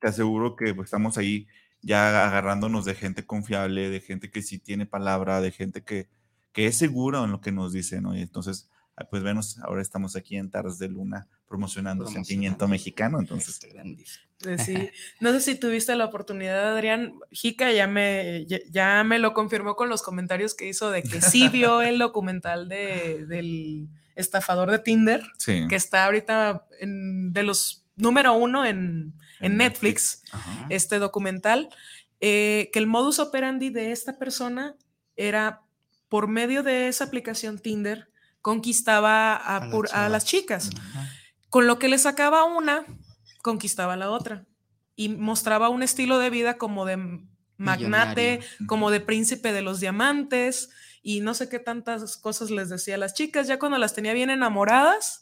te aseguro que pues, estamos ahí ya agarrándonos de gente confiable, de gente que sí tiene palabra, de gente que, que es segura en lo que nos dice, ¿no? Y entonces, pues venos, ahora estamos aquí en Tardes de Luna promocionando Promocionando. Sentimiento Mexicano, entonces Este gran disco. Eh, Sí. (laughs) No sé si tuviste la oportunidad, Adrián. Jica ya me, ya, ya me lo confirmó con los comentarios que hizo de que sí (laughs) vio el documental de, del estafador de Tinder, sí. que está ahorita en- de los número uno en, en En Netflix, este documental, eh, que el modus operandi de esta persona era por medio de esa aplicación Tinder, conquistaba a, A las pur- a las chicas. Ajá. Con lo que le sacaba una, conquistaba la otra. Y mostraba un estilo de vida como de magnate, como de príncipe de los diamantes, y no sé qué tantas cosas les decía a las chicas, ya cuando las tenía bien enamoradas.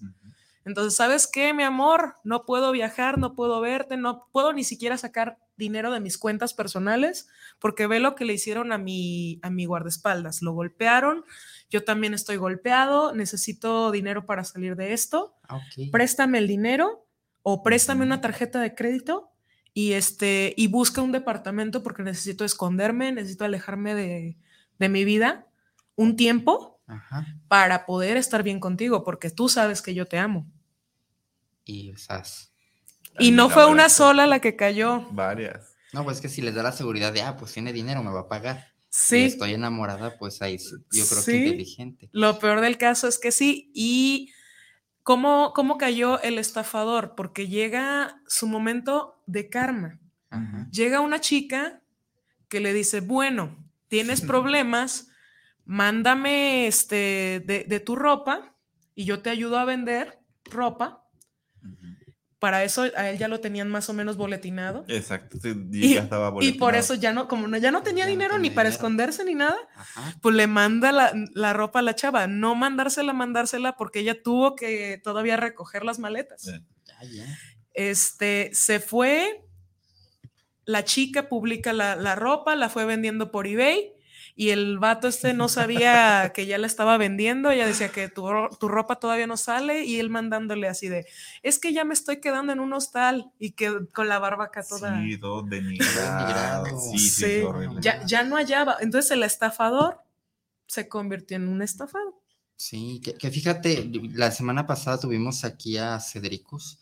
Entonces, ¿sabes qué, mi amor? No puedo viajar, no puedo verte, no puedo ni siquiera sacar dinero de mis cuentas personales, porque ve lo que le hicieron a mi, a mi guardaespaldas. Lo golpearon, yo también estoy golpeado, necesito dinero para salir de esto Ah, ok. préstame el dinero o préstame una tarjeta de crédito y este y busca un departamento porque necesito esconderme, necesito alejarme de, de mi vida un tiempo Ajá. para poder estar bien contigo porque tú sabes que yo te amo. Y esas. Y no fue una sola la que cayó. Varias. No, pues que si les da la seguridad de, ah, pues tiene dinero, me va a pagar. Y Sí, estoy enamorada, pues ahí yo creo Sí. que inteligente. lo peor del caso es que sí. Y cómo, cómo cayó el estafador, porque llega su momento de karma. Ajá. llega una chica que le dice, bueno, tienes (laughs) problemas, mándame este de, de tu ropa y yo te ayudo a vender ropa. Para eso a él ya lo tenían más o menos boletinado. Exacto, sí, Y, ya estaba y por eso ya no, como no, ya no tenía Ya no dinero ni para dinero. esconderse ni nada, Ajá. pues le manda la, la ropa a la chava, no mandársela, mandársela porque ella tuvo que todavía recoger las maletas. Ya. Este, se fue, la chica publica la, la ropa, la fue vendiendo por eBay y el vato este no sabía que ya la estaba vendiendo, ella decía que tu, tu ropa todavía no sale y él mandándole así de, es que ya me estoy quedando en un hostal y que con la barba acá toda... Sí, todo denigrado. Sí, sí, Sí, ya, ya no hallaba. Entonces el estafador se convirtió en un estafado. Sí, que, que fíjate, la semana pasada tuvimos aquí a Cedricus,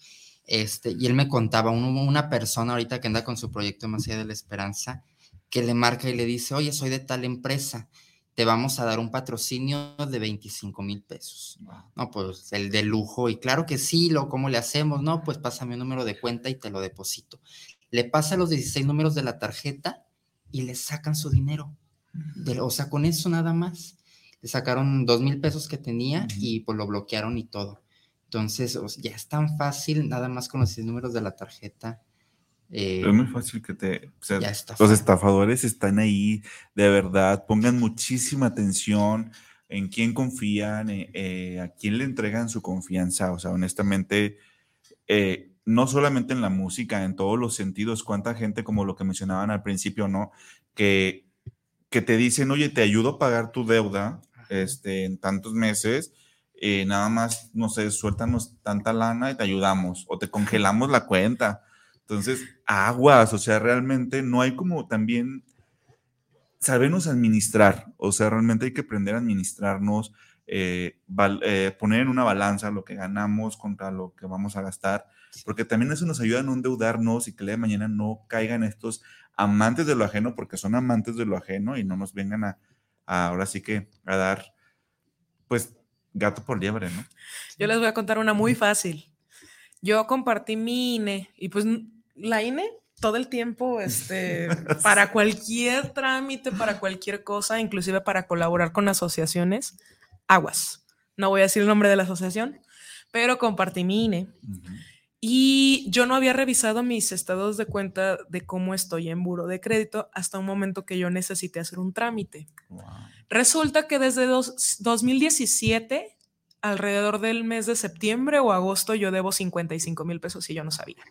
este, y él me contaba, un- una persona ahorita que anda con su proyecto Más allá de la Esperanza, que le marca y le dice, oye, soy de tal empresa, te vamos a dar un patrocinio de 25 mil pesos. No, pues el de lujo, y claro que sí, lo, ¿cómo le hacemos? No, pues pásame un número de cuenta y te lo deposito. Le pasa los 16 números de la tarjeta y le sacan su dinero. De- o sea, con eso nada más. Le sacaron dos mil pesos que tenía y pues lo bloquearon y todo. Entonces, o sea, ya es tan fácil, nada más con los 16 números de la tarjeta. Eh, Es muy fácil que te... o sea, los estafadores están ahí, de verdad. Pongan muchísima atención en quién confían, eh, eh, a quién le entregan su confianza. O sea, honestamente, eh, no solamente en la música, en todos los sentidos. Cuánta gente, como lo que mencionaban al principio, ¿no? Que, que te dicen, oye, te ayudo a pagar tu deuda este, en tantos meses. eh, nada más, no sé, suéltanos tanta lana y te ayudamos o te congelamos la cuenta. Entonces, aguas, o sea, realmente no hay como también sabernos administrar, o sea, realmente hay que aprender a administrarnos, eh, eh, poner en una balanza lo que ganamos contra lo que vamos a gastar, porque también eso nos ayuda a no endeudarnos y que el día de mañana no caigan estos amantes de lo ajeno, porque son amantes de lo ajeno y no nos vengan a, ahora sí que a dar, pues, gato por liebre, ¿no? Yo les voy a contar una muy fácil. Yo compartí mi INE y pues la INE todo el tiempo, (laughs) este, para cualquier trámite, para cualquier cosa, inclusive para colaborar con asociaciones, aguas. No voy a decir el nombre de la asociación, pero compartí mi INE. Y yo no había revisado mis estados de cuenta de cómo estoy en buro de crédito hasta un momento que yo necesité hacer un trámite. Resulta que desde 2017, alrededor del mes de septiembre o agosto, yo debo 55 mil pesos y yo no sabía.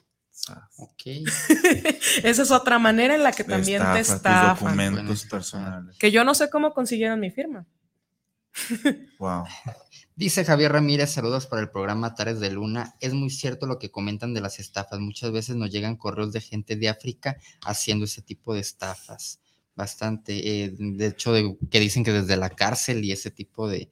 Ok. (laughs) Esa es otra manera en la que también te documentos personales. Que yo no sé cómo consiguieron mi firma. (laughs) Wow. Dice Javier Ramírez, saludos para el programa Tares de Luna. Es muy cierto lo que comentan de las estafas. Muchas veces nos llegan correos de gente de África haciendo ese tipo de estafas. Bastante. Eh, de hecho, que dicen que desde la cárcel y ese tipo de,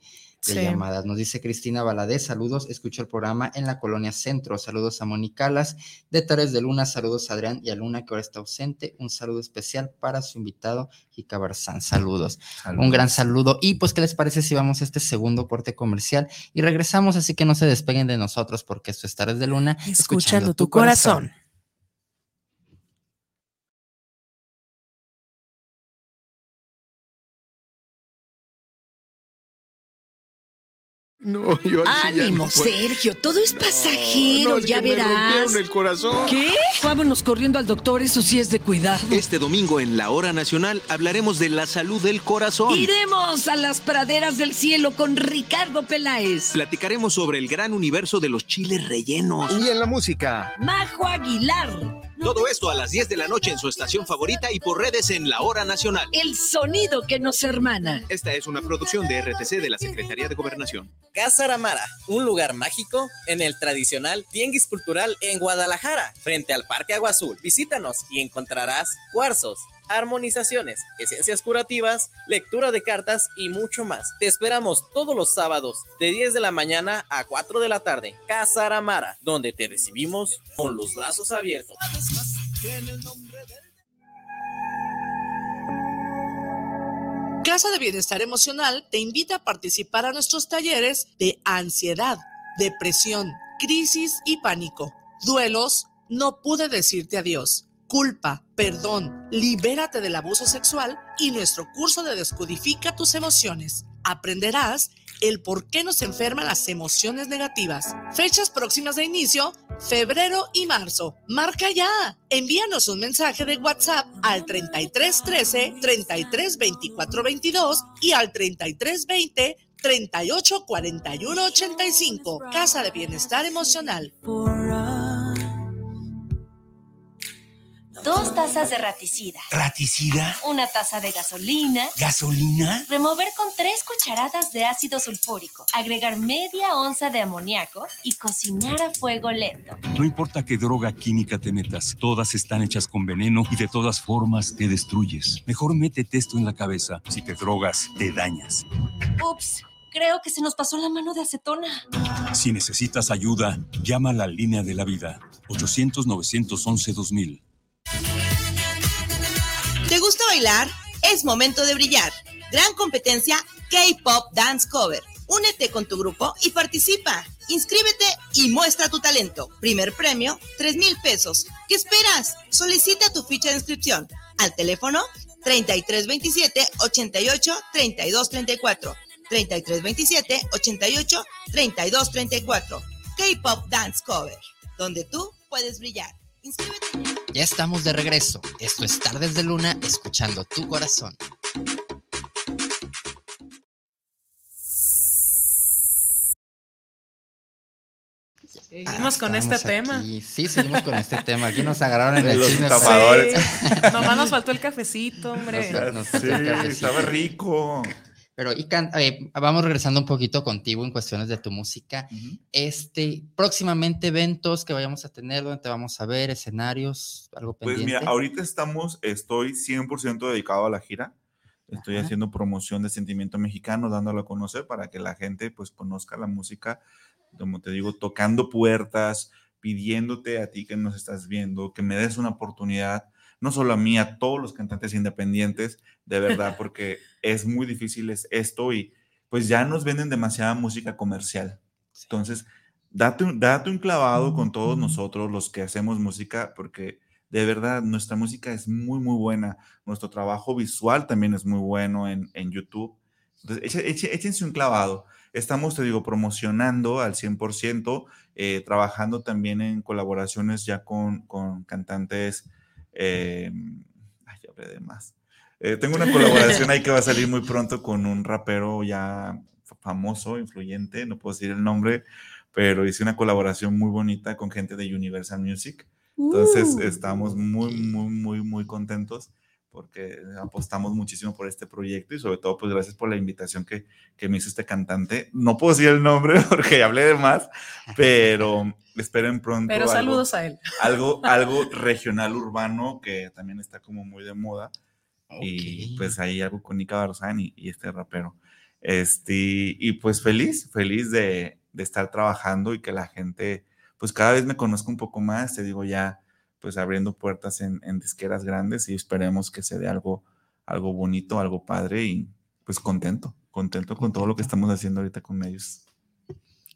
de llamadas. Nos dice Cristina Valadez, saludos, escucho el programa en la colonia Centro, saludos a Monicalas, de Tares de Luna, saludos a Adrián y a Luna que ahora está ausente, un saludo especial para su invitado Jica Barzán, saludos. un gran saludo. Y pues qué les parece si vamos a este segundo corte comercial y regresamos, así que no se despeguen de nosotros porque esto es Tares de Luna, escuchando, tu, corazón. No, yo Ánimo, Sergio, todo es pasajero, ya verás. el corazón. ¿Qué? Vámonos corriendo al doctor, eso sí es de cuidado. Este domingo en la Hora Nacional hablaremos de la salud del corazón. Iremos a las praderas del cielo con Ricardo Peláez. Platicaremos sobre el gran universo de los chiles rellenos. Y en la música. Majo Aguilar. Todo esto a las 10 de la noche en su estación favorita y por redes en la Hora Nacional. El sonido que nos hermana. Esta es una producción de RTC de la Secretaría de Gobernación. Casa Aramara, un lugar mágico en el tradicional Tianguis Cultural en Guadalajara, frente al Parque Agua Azul. Visítanos y encontrarás cuarzos, armonizaciones, esencias curativas, lectura de cartas y mucho más. Te esperamos todos los sábados de 10 de la mañana a 4 de la tarde. Casa Aramara, donde te recibimos con los brazos abiertos. Casa de Bienestar Emocional te invita a participar a nuestros talleres de ansiedad, depresión, crisis y pánico, duelos, no pude decirte adiós, culpa, perdón, libérate del abuso sexual y nuestro curso de Descodifica tus emociones. Aprenderás el por qué nos enferman las emociones negativas. Fechas próximas de inicio, febrero y marzo. Marca ya. Envíanos un mensaje de WhatsApp al 33 13 33 24 22 y al 33 20 38 41 85. Casa de Bienestar Emocional. Dos tazas de raticida. ¿Raticida? Una taza de gasolina. ¿Gasolina? Remover con tres cucharadas de ácido sulfúrico. Agregar media onza de amoníaco y cocinar a fuego lento. No importa qué droga química te metas, todas están hechas con veneno y de todas formas te destruyes. Mejor métete esto en la cabeza. Si te drogas, te dañas. Ups. Creo que se nos pasó la mano de acetona. Si necesitas ayuda, llama a la línea de la vida. 800-911-2000. ¿Te gusta bailar? Es momento de brillar. Gran competencia K-Pop Dance Cover. Únete con tu grupo y participa. Inscríbete y muestra tu talento. Primer premio, 3 mil pesos. ¿Qué esperas? Solicita tu ficha de inscripción al teléfono 3327 88 32 34. 3327 88 32 34. K-Pop Dance Cover, donde tú puedes brillar. Inscríbete. Ya estamos de regreso. Esto es Tardes de Luna, escuchando tu corazón. Seguimos con este tema. Sí, seguimos con este tema. Aquí nos agarraron en (laughs) el Los chisme. estafadores. Nomás nos faltó el cafecito, hombre. Nos- nos Sí, faltó el cafecito. estaba rico. Pero Ican, eh, vamos regresando un poquito contigo en cuestiones de tu música. Este, próximamente eventos que vayamos a tener, donde te vamos a ver, escenarios, algo Pues pendiente. mira, ahorita estamos, estoy 100% dedicado a la gira. Estoy Ajá. haciendo promoción de Sentimiento Mexicano, dándolo a conocer para que la gente pues conozca la música, como te digo, tocando puertas, pidiéndote a ti que nos estás viendo, que me des una oportunidad. No solo a mí, a todos los cantantes independientes, de verdad, porque (laughs) es muy difícil es esto y pues ya nos venden demasiada música comercial. Entonces, date, un- date un clavado con todos nosotros los que hacemos música, porque de verdad nuestra música es muy, muy buena. Nuestro trabajo visual también es muy bueno en, en YouTube. Entonces, eche- échense un clavado. Estamos, te digo, promocionando al 100%, eh, trabajando también en colaboraciones ya con, con cantantes. Eh, ay, ya hablé de más. Eh, tengo una colaboración ahí que va a salir muy pronto con un rapero ya fa- famoso, influyente, no puedo decir el nombre, pero hice una colaboración muy bonita con gente de Universal Music. Entonces Uh. estamos muy, muy, muy, muy contentos porque apostamos muchísimo por este proyecto y sobre todo pues gracias por la invitación que, que me hizo este cantante. No puedo decir el nombre (laughs) porque hablé de más, pero esperen pronto. Pero algo- saludos a él. Algo, algo regional urbano que también está como muy de moda. Y pues ahí algo con Nika Barzán y, y este rapero. Este, y pues feliz, feliz de, de estar trabajando y que la gente pues cada vez me conozca un poco más, te digo ya pues abriendo puertas en, en disqueras grandes y esperemos que se dé algo, algo bonito, algo padre y pues contento, contento con todo lo que estamos haciendo ahorita con ellos.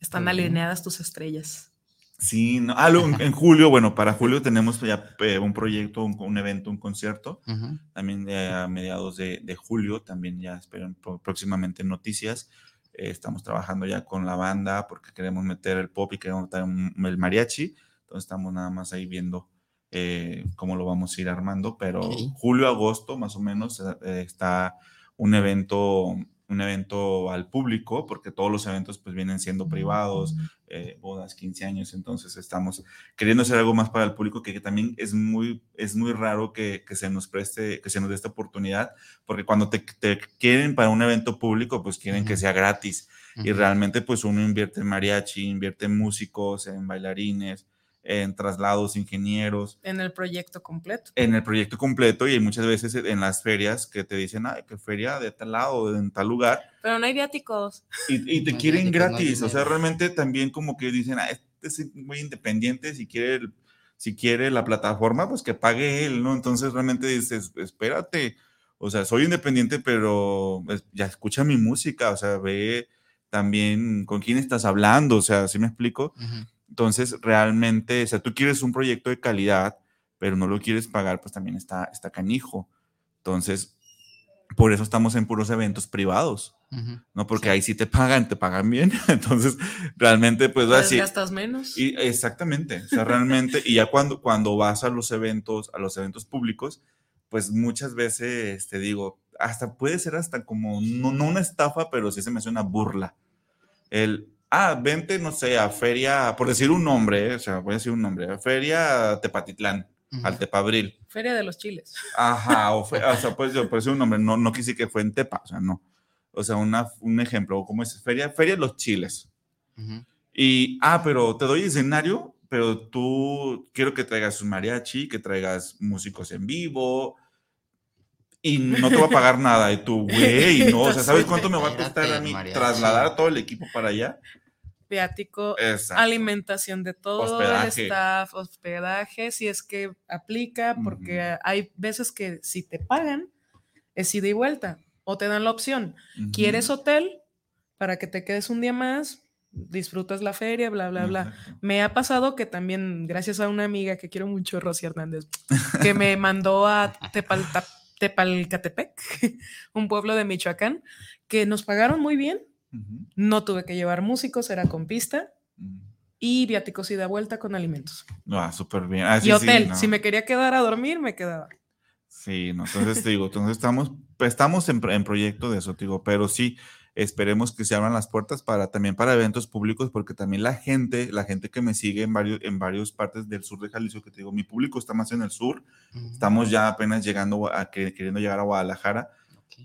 Están alineadas tus estrellas. Sí, no, ah, lo- en, en julio, bueno, para julio tenemos ya eh, un proyecto, un, un evento, un concierto. Ujú. También eh, a mediados de, de julio, también ya esperen próximamente noticias. Eh, estamos trabajando ya con la banda porque queremos meter el pop y queremos meter un- el mariachi. Entonces estamos nada más ahí viendo eh, cómo lo vamos a ir armando. Pero julio, agosto, más o menos, eh, está un evento, un evento al público, porque todos los eventos pues vienen siendo privados, eh, bodas, 15 años, entonces estamos queriendo hacer algo más para el público que, que también es muy, es muy raro que, que se nos preste, que se nos dé esta oportunidad, porque cuando te, te quieren para un evento público, pues quieren que sea gratis y realmente pues uno invierte en mariachi, invierte en músicos, en bailarines, en traslados, ingenieros, En el proyecto completo. en el proyecto completo y hay muchas veces en las ferias que te dicen, ay, que feria de tal lado, en tal lugar, Pero no hay viáticos. y, y te No, quieren pues, no gratis, o sea, realmente también como que dicen, ah, este es muy independiente, si quiere, el- si quiere la plataforma, pues que pague él, ¿no? Entonces realmente dices, espérate, o sea, soy independiente, pero pues, ya escucha mi música, o sea, ve también con quién estás hablando, o sea, ¿sí me explico? Ujú. Entonces, realmente, o sea, tú quieres un proyecto de calidad, pero no lo quieres pagar, pues también está, está canijo. Entonces, por eso estamos en puros eventos privados. ¿no? Porque ahí sí te pagan, te pagan bien. (laughs) Entonces, realmente, pues Pues así. gastas menos. Y exactamente, o sea, realmente, y ya cuando, cuando vas a los eventos, a los eventos públicos, pues muchas veces te digo, hasta puede ser hasta como, no, no una estafa, pero sí se me hace una burla. El, ah, vente, no sé, a feria, por decir un nombre, eh, o sea, voy a decir un nombre, a feria Tepatitlán, Ujú. al Tepabril. Feria de los chiles. Ajá, (laughs) o, fe- o sea, pues yo, por decir un nombre, no, no quise que fue en Tepa, o sea, no. O sea, una, un ejemplo, ¿cómo es? Feria, feria de los chiles. Y, ah, pero te doy escenario, pero tú quiero que traigas un mariachi, que traigas músicos en vivo y no te va a pagar nada. Y tú, güey, no, o sea, ¿sabes cuánto me va a costar a mí trasladar a todo el equipo para allá? Viático, Exacto. alimentación de todo Hospedaje. el staff, hospedaje, si es que aplica, porque hay veces que si te pagan, es ida y vuelta, o te dan la opción. ¿Quieres hotel para que te quedes un día más? Disfrutas la feria, bla, bla, bla. Exacto. Me ha pasado que también, gracias a una amiga que quiero mucho, Rosy Hernández, que me mandó a (laughs) Tepalta- Tepalcatepec, (laughs) un pueblo de Michoacán, que nos pagaron muy bien. No tuve que llevar músicos, era con pista Ujú. y viáticos y de vuelta con alimentos. Ah, súper bien. Ah, sí, y hotel, sí, no. si me quería quedar a dormir, me quedaba. Sí, no, entonces te digo, entonces estamos, estamos en, en proyecto de eso, te digo, pero sí, esperemos que se abran las puertas para también para eventos públicos, porque también la gente, la gente que me sigue en varios, en varias partes del sur de Jalisco, que te digo, mi público está más en el sur, Ujú. estamos ya apenas llegando a que, queriendo llegar a Guadalajara,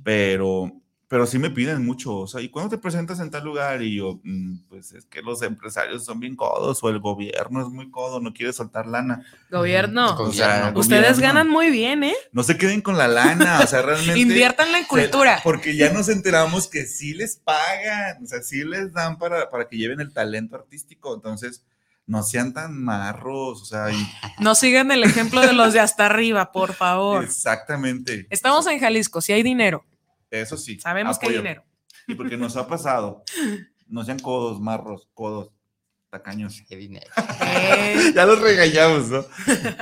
pero, pero sí me piden mucho, o sea, ¿y cuándo te presentas en tal lugar? Y yo, "Mm, pues es que los empresarios son bien codos, o el gobierno es muy codo, no quiere soltar lana. Gobierno. O sea, ustedes gobierno. ganan muy bien, ¿eh? No se queden con la lana, o sea, realmente. (laughs) Inviértanla en cultura. Porque ya nos enteramos que sí les pagan, o sea, sí les dan para, para que lleven el talento artístico. Entonces, no sean tan marros, o sea, y- No sigan el ejemplo de los de hasta arriba, por favor. exactamente. Estamos en Jalisco, si hay dinero. Eso sí. Sabemos que hay apoyo. dinero. Y porque nos ha (laughs) pasado. No sean codos, marros, codos, tacaños. Qué dinero. Eh, (laughs) ya los regañamos, ¿no?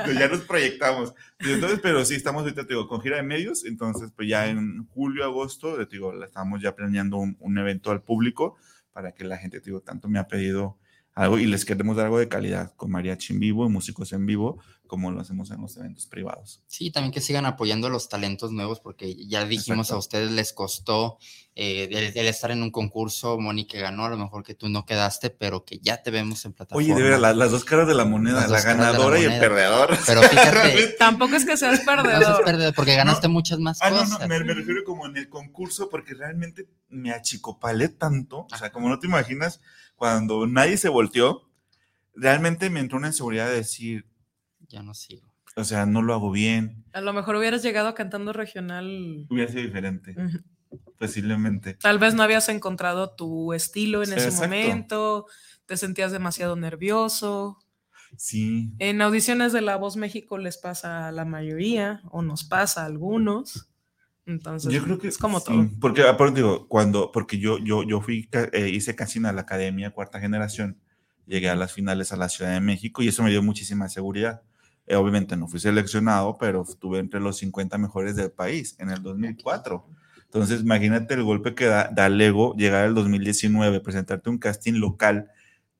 Pues ya nos proyectamos. Entonces, pero sí, estamos ahorita, te digo, con gira de medios. Entonces, pues ya en julio, agosto, te digo, estamos ya planeando un, un evento al público para que la gente, te digo, tanto me ha pedido algo y les queremos dar algo de calidad con mariachi en vivo y músicos en vivo, como lo hacemos en los eventos privados. Sí, también que sigan apoyando a los talentos nuevos, porque ya dijimos Exacto. a ustedes les costó eh, el, el estar en un concurso, Moni que ganó, a lo mejor que tú no quedaste, pero que ya te vemos en plataforma. Oye, de la- las dos caras de la moneda, Las la ganadora y el perdedor. Pero (laughs) fíjate, (laughs) tampoco es que seas no seas perdedor. perdedor, porque ganaste muchas más Ah, no, cosas. no, me, me refiero como en el concurso, porque realmente me achicopalé tanto, o sea, como no te imaginas, cuando nadie se volteó, realmente me entró una inseguridad de decir, Ya no sigo. o sea, no lo hago bien, A lo mejor hubieras llegado cantando regional. hubiera sido diferente, posiblemente. Tal vez no habías encontrado tu estilo en Sí, ese exacto. momento, te sentías demasiado nervioso. Sí, En audiciones de La Voz México les pasa a la mayoría o nos pasa a algunos. Entonces, yo creo que es como sí, todo. Porque, aparte digo, cuando, porque yo, yo, yo fui, eh, hice casting a la academia cuarta generación, llegué a las finales a la Ciudad de México y eso me dio muchísima seguridad. Eh, obviamente no fui seleccionado, pero estuve entre los 50 mejores del país en el 2004. Entonces, imagínate el golpe que da, da ego llegar al 2019, presentarte un casting local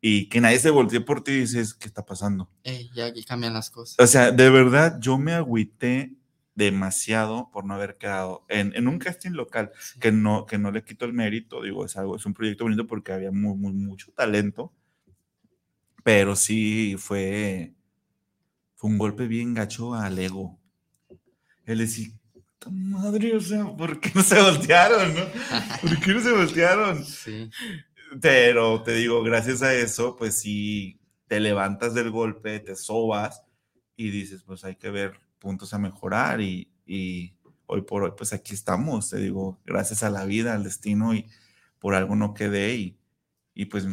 y que nadie se voltee por ti y dices, ¿qué está pasando? Eh, ya aquí cambian las cosas. O sea, de verdad, yo me agüité demasiado por no haber quedado en, en un casting local, Sí. que no, que no le quito el mérito, digo, es algo, es un proyecto bonito porque había muy, muy, mucho talento, pero sí fue, fue un golpe bien gacho al ego. El decir, "Ta madre, o sea, ¿por qué no se voltearon, no? ¿Por qué no se voltearon? Sí. Pero te digo, gracias a eso, pues sí, te levantas del golpe, te sobas y dices, pues hay que ver puntos a mejorar y, y hoy por hoy, pues aquí estamos, te digo, gracias a la vida, al destino y por algo no quedé y, y pues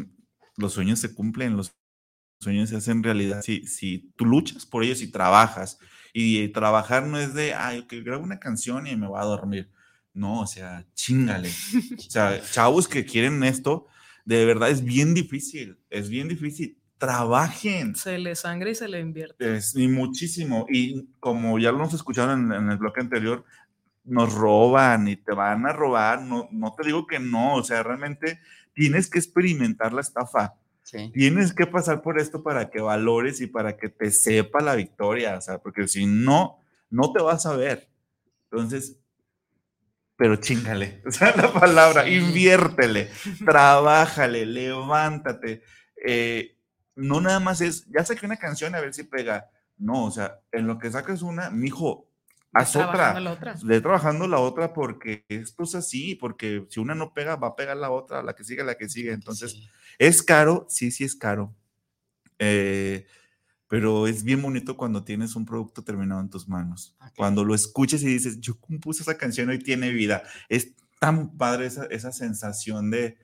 los sueños se cumplen, los sueños se hacen realidad si, si tú luchas por ellos y trabajas. Y trabajar no es de, ay, que grabo una canción y me voy a dormir. No, o sea, chingale. O sea, (laughs) chavos que quieren esto, de verdad es bien difícil, es bien difícil. Trabajen. Se le sangra y se le invierte. Es, y muchísimo. Y como ya lo hemos escuchado en, en el bloque anterior, nos roban y te van a robar. No, no te digo que no, o sea, realmente tienes que experimentar la estafa. Sí. Tienes que pasar por esto para que valores y para que te sepa la victoria, o sea, porque si no, no te vas a ver. Entonces, pero chingale, (laughs) o sea, la palabra, Sí. inviértele, trabájale, levántate. Eh, no nada más es, ya saqué una canción a ver si pega. No, o sea, en lo que sacas una, mijo, haz otra. la otra. Ve trabajando la otra porque esto es así, porque si una no pega, va a pegar la otra, la que sigue, la que sigue. Entonces, Sí. es caro, sí, sí es caro. Eh, pero es bien bonito cuando tienes un producto terminado en tus manos. Claro. Cuando lo escuches y dices, yo compuse esa canción, hoy tiene vida. Es tan padre esa, esa sensación de,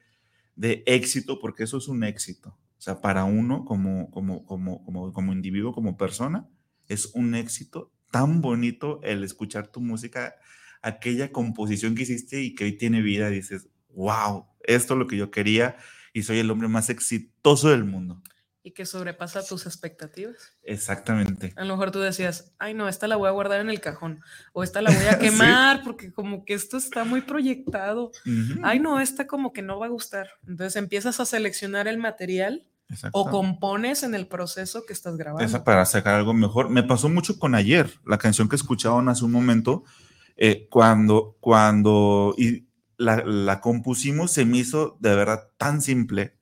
de éxito, porque eso es un éxito. O sea, para uno como, como, como, como, como individuo, como persona, es un éxito tan bonito el escuchar tu música, aquella composición que hiciste y que hoy tiene vida. Dices, wow, esto es lo que yo quería y soy el hombre más exitoso del mundo. Y que sobrepasa tus expectativas. Exactamente. A lo mejor tú decías, ay no, esta la voy a guardar en el cajón. O esta la voy a (laughs) quemar porque como que esto está muy proyectado. Ujú, Ay no, esta como que no va a gustar. Entonces empiezas a seleccionar el material. O compones en el proceso que estás grabando. Esa para sacar algo mejor. Me pasó mucho con ayer, la canción que escuchaban hace un momento, eh, cuando, cuando y la, la compusimos, se me hizo de verdad tan simple.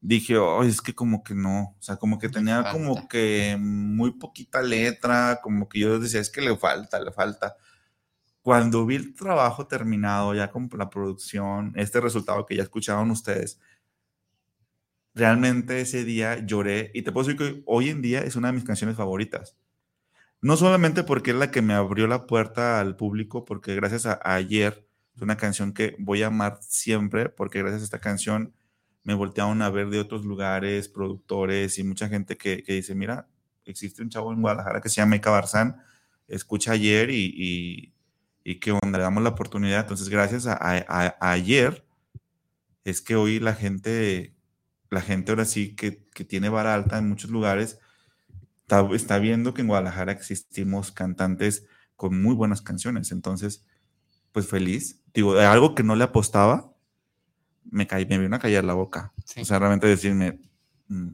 Dije, oh, es que como que no, o sea, como que tenía falta. como que muy poquita letra, como que yo decía, es que le falta, le falta. Cuando vi el trabajo terminado, ya con la producción, este resultado que ya escucharon ustedes, realmente ese día lloré y te puedo decir que hoy en día es una de mis canciones favoritas. No solamente porque es la que me abrió la puerta al público, porque gracias a, ayer es una canción que voy a amar siempre, porque gracias a esta canción me voltearon a ver de otros lugares, productores y mucha gente que, que dice, mira, existe un chavo en Guadalajara que se llama Ika Barzán, escucha ayer y, y, qué onda, le damos la oportunidad. Entonces, gracias a ayer, es que hoy la gente, la gente ahora sí que, que tiene vara alta en muchos lugares, está, está viendo que en Guadalajara existimos cantantes con muy buenas canciones. Entonces, pues feliz. Digo, de algo que no le apostaba, me, caí, me vino a callar la boca. O sea, realmente decirme,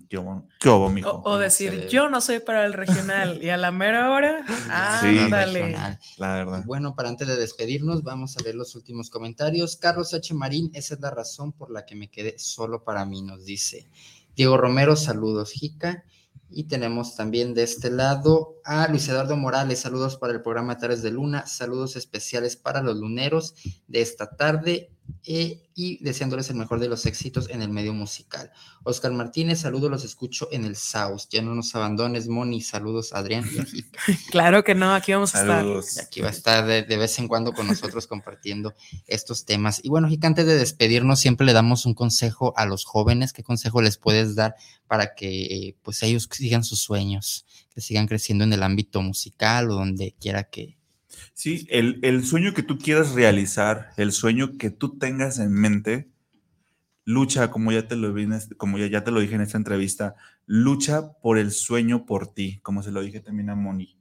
¿qué hubo, qué hubo, mijo? O, o decir, yo no soy para el regional y a la mera hora, (laughs) ándale. La verdad. Bueno, para antes de despedirnos, vamos a ver los últimos comentarios. Carlos H. Marín, esa es la razón por la que me quedé solo para mí, nos dice. Diego Romero, saludos, Jica. Y tenemos también de este lado a Luis Eduardo Morales, saludos para el programa Tardes de Luna, saludos especiales para los luneros de esta tarde eh, y deseándoles el mejor de los éxitos en el medio musical. Oscar Martínez, saludos, los escucho en el Saus. Ya no nos abandones, Moni, saludos, Adrián y. (laughs) Claro que no, aquí vamos a Saludos. estar. Aquí va a estar de, de vez en cuando con nosotros (laughs) compartiendo estos temas. Y bueno, Jica, antes de despedirnos, siempre le damos un consejo a los jóvenes. ¿Qué consejo les puedes dar para que eh, pues ellos sigan sus sueños, que sigan creciendo en el ámbito musical o donde quiera que... Sí, el, el sueño que tú quieras realizar, el sueño que tú tengas en mente, lucha, como ya te lo, vi como ya, ya te lo dije en esta entrevista, lucha por el sueño por ti, como se lo dije también a Moni.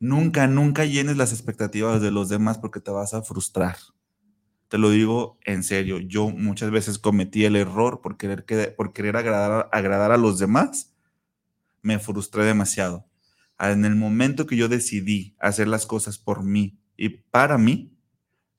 Nunca, nunca llenes las expectativas de los demás porque te vas a frustrar. Te lo digo en serio, yo muchas veces cometí el error por querer, que- por querer agradar, agradar a los demás, me frustré demasiado. En el momento que yo decidí hacer las cosas por mí y para mí,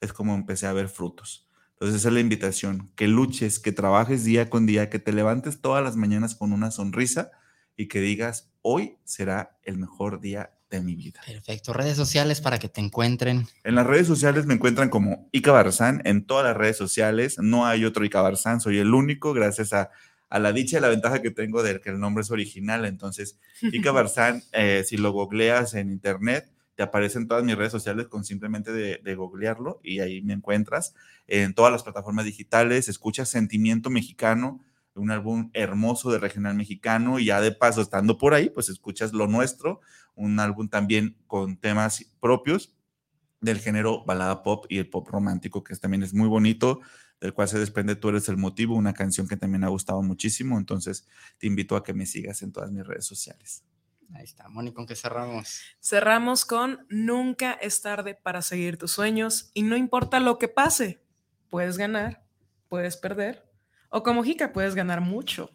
es como empecé a ver frutos. Entonces esa es la invitación, que luches, que trabajes día con día, que te levantes todas las mañanas con una sonrisa y que digas, hoy será el mejor día de mi vida. Perfecto. Redes sociales para que te encuentren. En las redes sociales me encuentran como Ica Barzán, en todas las redes sociales. No hay otro Ica Barzán, soy el único, gracias a, a la dicha y la ventaja que tengo de que el nombre es original. Entonces, Ica (laughs) Barzán, eh, si lo googleas en internet, te aparecen todas mis redes sociales con simplemente de, de googlearlo y ahí me encuentras. En todas las plataformas digitales, escuchas Sentimiento Mexicano, un álbum hermoso de regional mexicano y ya de paso estando por ahí, pues escuchas lo nuestro, un álbum también con temas propios del género balada pop y el pop romántico, que también es muy bonito, del cual se desprende Tú eres el motivo, una canción que también ha gustado muchísimo, entonces te invito a que me sigas en todas mis redes sociales. Ahí está, Moni, ¿con qué cerramos? Cerramos con nunca es tarde para seguir tus sueños y no importa lo que pase, puedes ganar, puedes perder o como Jica puedes ganar mucho.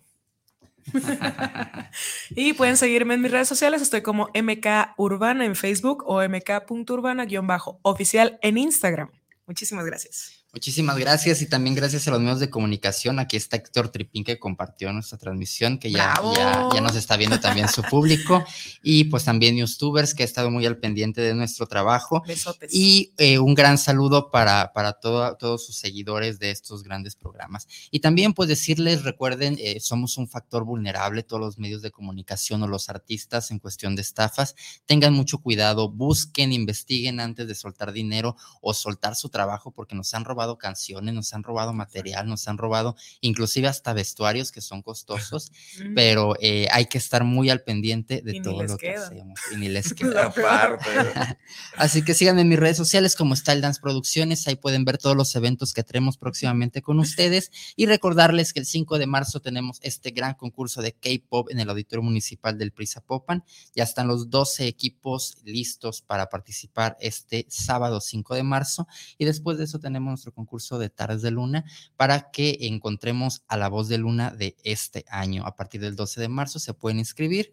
(laughs) y pueden seguirme en mis redes sociales, estoy como MK Urbana en Facebook o mk.urbana-oficial en Instagram. Muchísimas gracias. Muchísimas gracias y también gracias a los medios de comunicación. Aquí está Héctor Tripín que compartió nuestra transmisión, que ya, ya, ya nos está viendo también su público. Y pues también youtubers que ha estado muy al pendiente de nuestro trabajo. Besotes. Y eh, un gran saludo para, para todo- todos sus seguidores de estos grandes programas. Y también pues decirles, recuerden, eh, somos un factor vulnerable, todos los medios de comunicación o los artistas en cuestión de estafas. Tengan mucho cuidado, busquen, investiguen antes de soltar dinero o soltar su trabajo porque nos han robado canciones, nos han robado material, nos han robado inclusive hasta vestuarios que son costosos, Mm. pero eh, hay que estar muy al pendiente de Y todo lo que hacemos. Y ni les (laughs) queda. (laughs) Así que síganme en mis redes sociales como Style Dance Producciones, ahí pueden ver todos los eventos que tenemos próximamente con ustedes y recordarles que el 5 de marzo tenemos este gran concurso de K-Pop en el Auditorio Municipal del Prisa Popan. Ya están los 12 equipos listos para participar este sábado 5 de marzo y después de eso tenemos nuestro concurso de Tardes de Luna para que encontremos a la voz de Luna de este año. A partir del 12 de marzo se pueden inscribir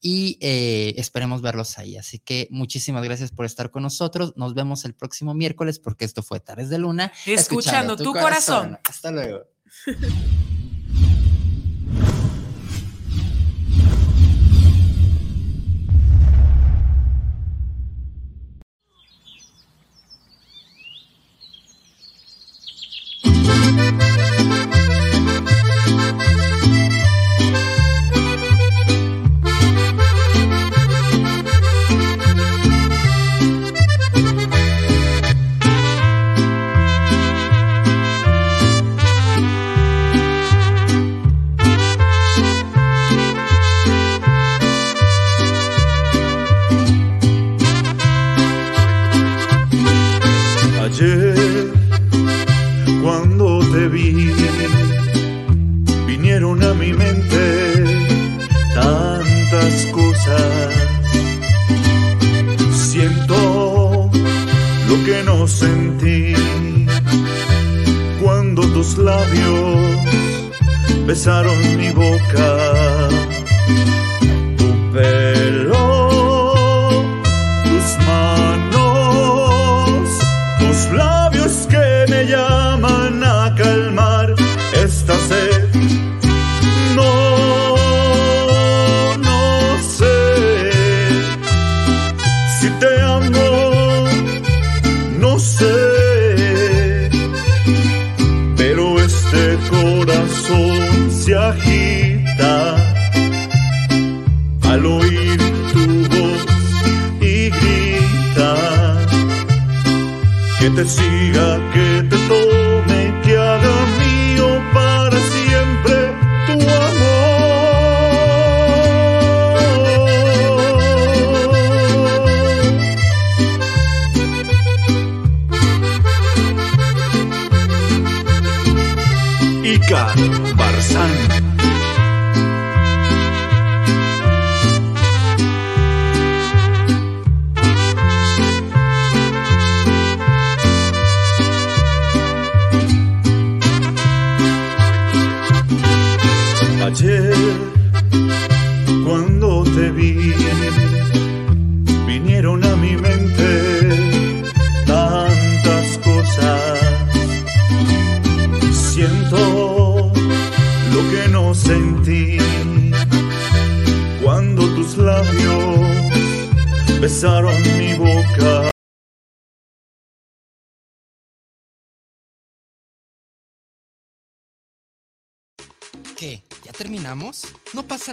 y eh, esperemos verlos ahí. Así que muchísimas gracias por estar con nosotros. Nos vemos el próximo miércoles porque esto fue Tardes de Luna. Escuchando tu corazón. Hasta luego. (laughs)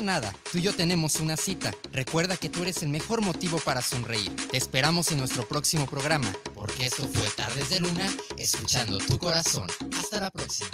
nada, tú y yo tenemos una cita. Recuerda que tú eres el mejor motivo para sonreír. Te esperamos en nuestro próximo programa, porque esto fue Tardes de Luna, escuchando tu corazón. Hasta la próxima.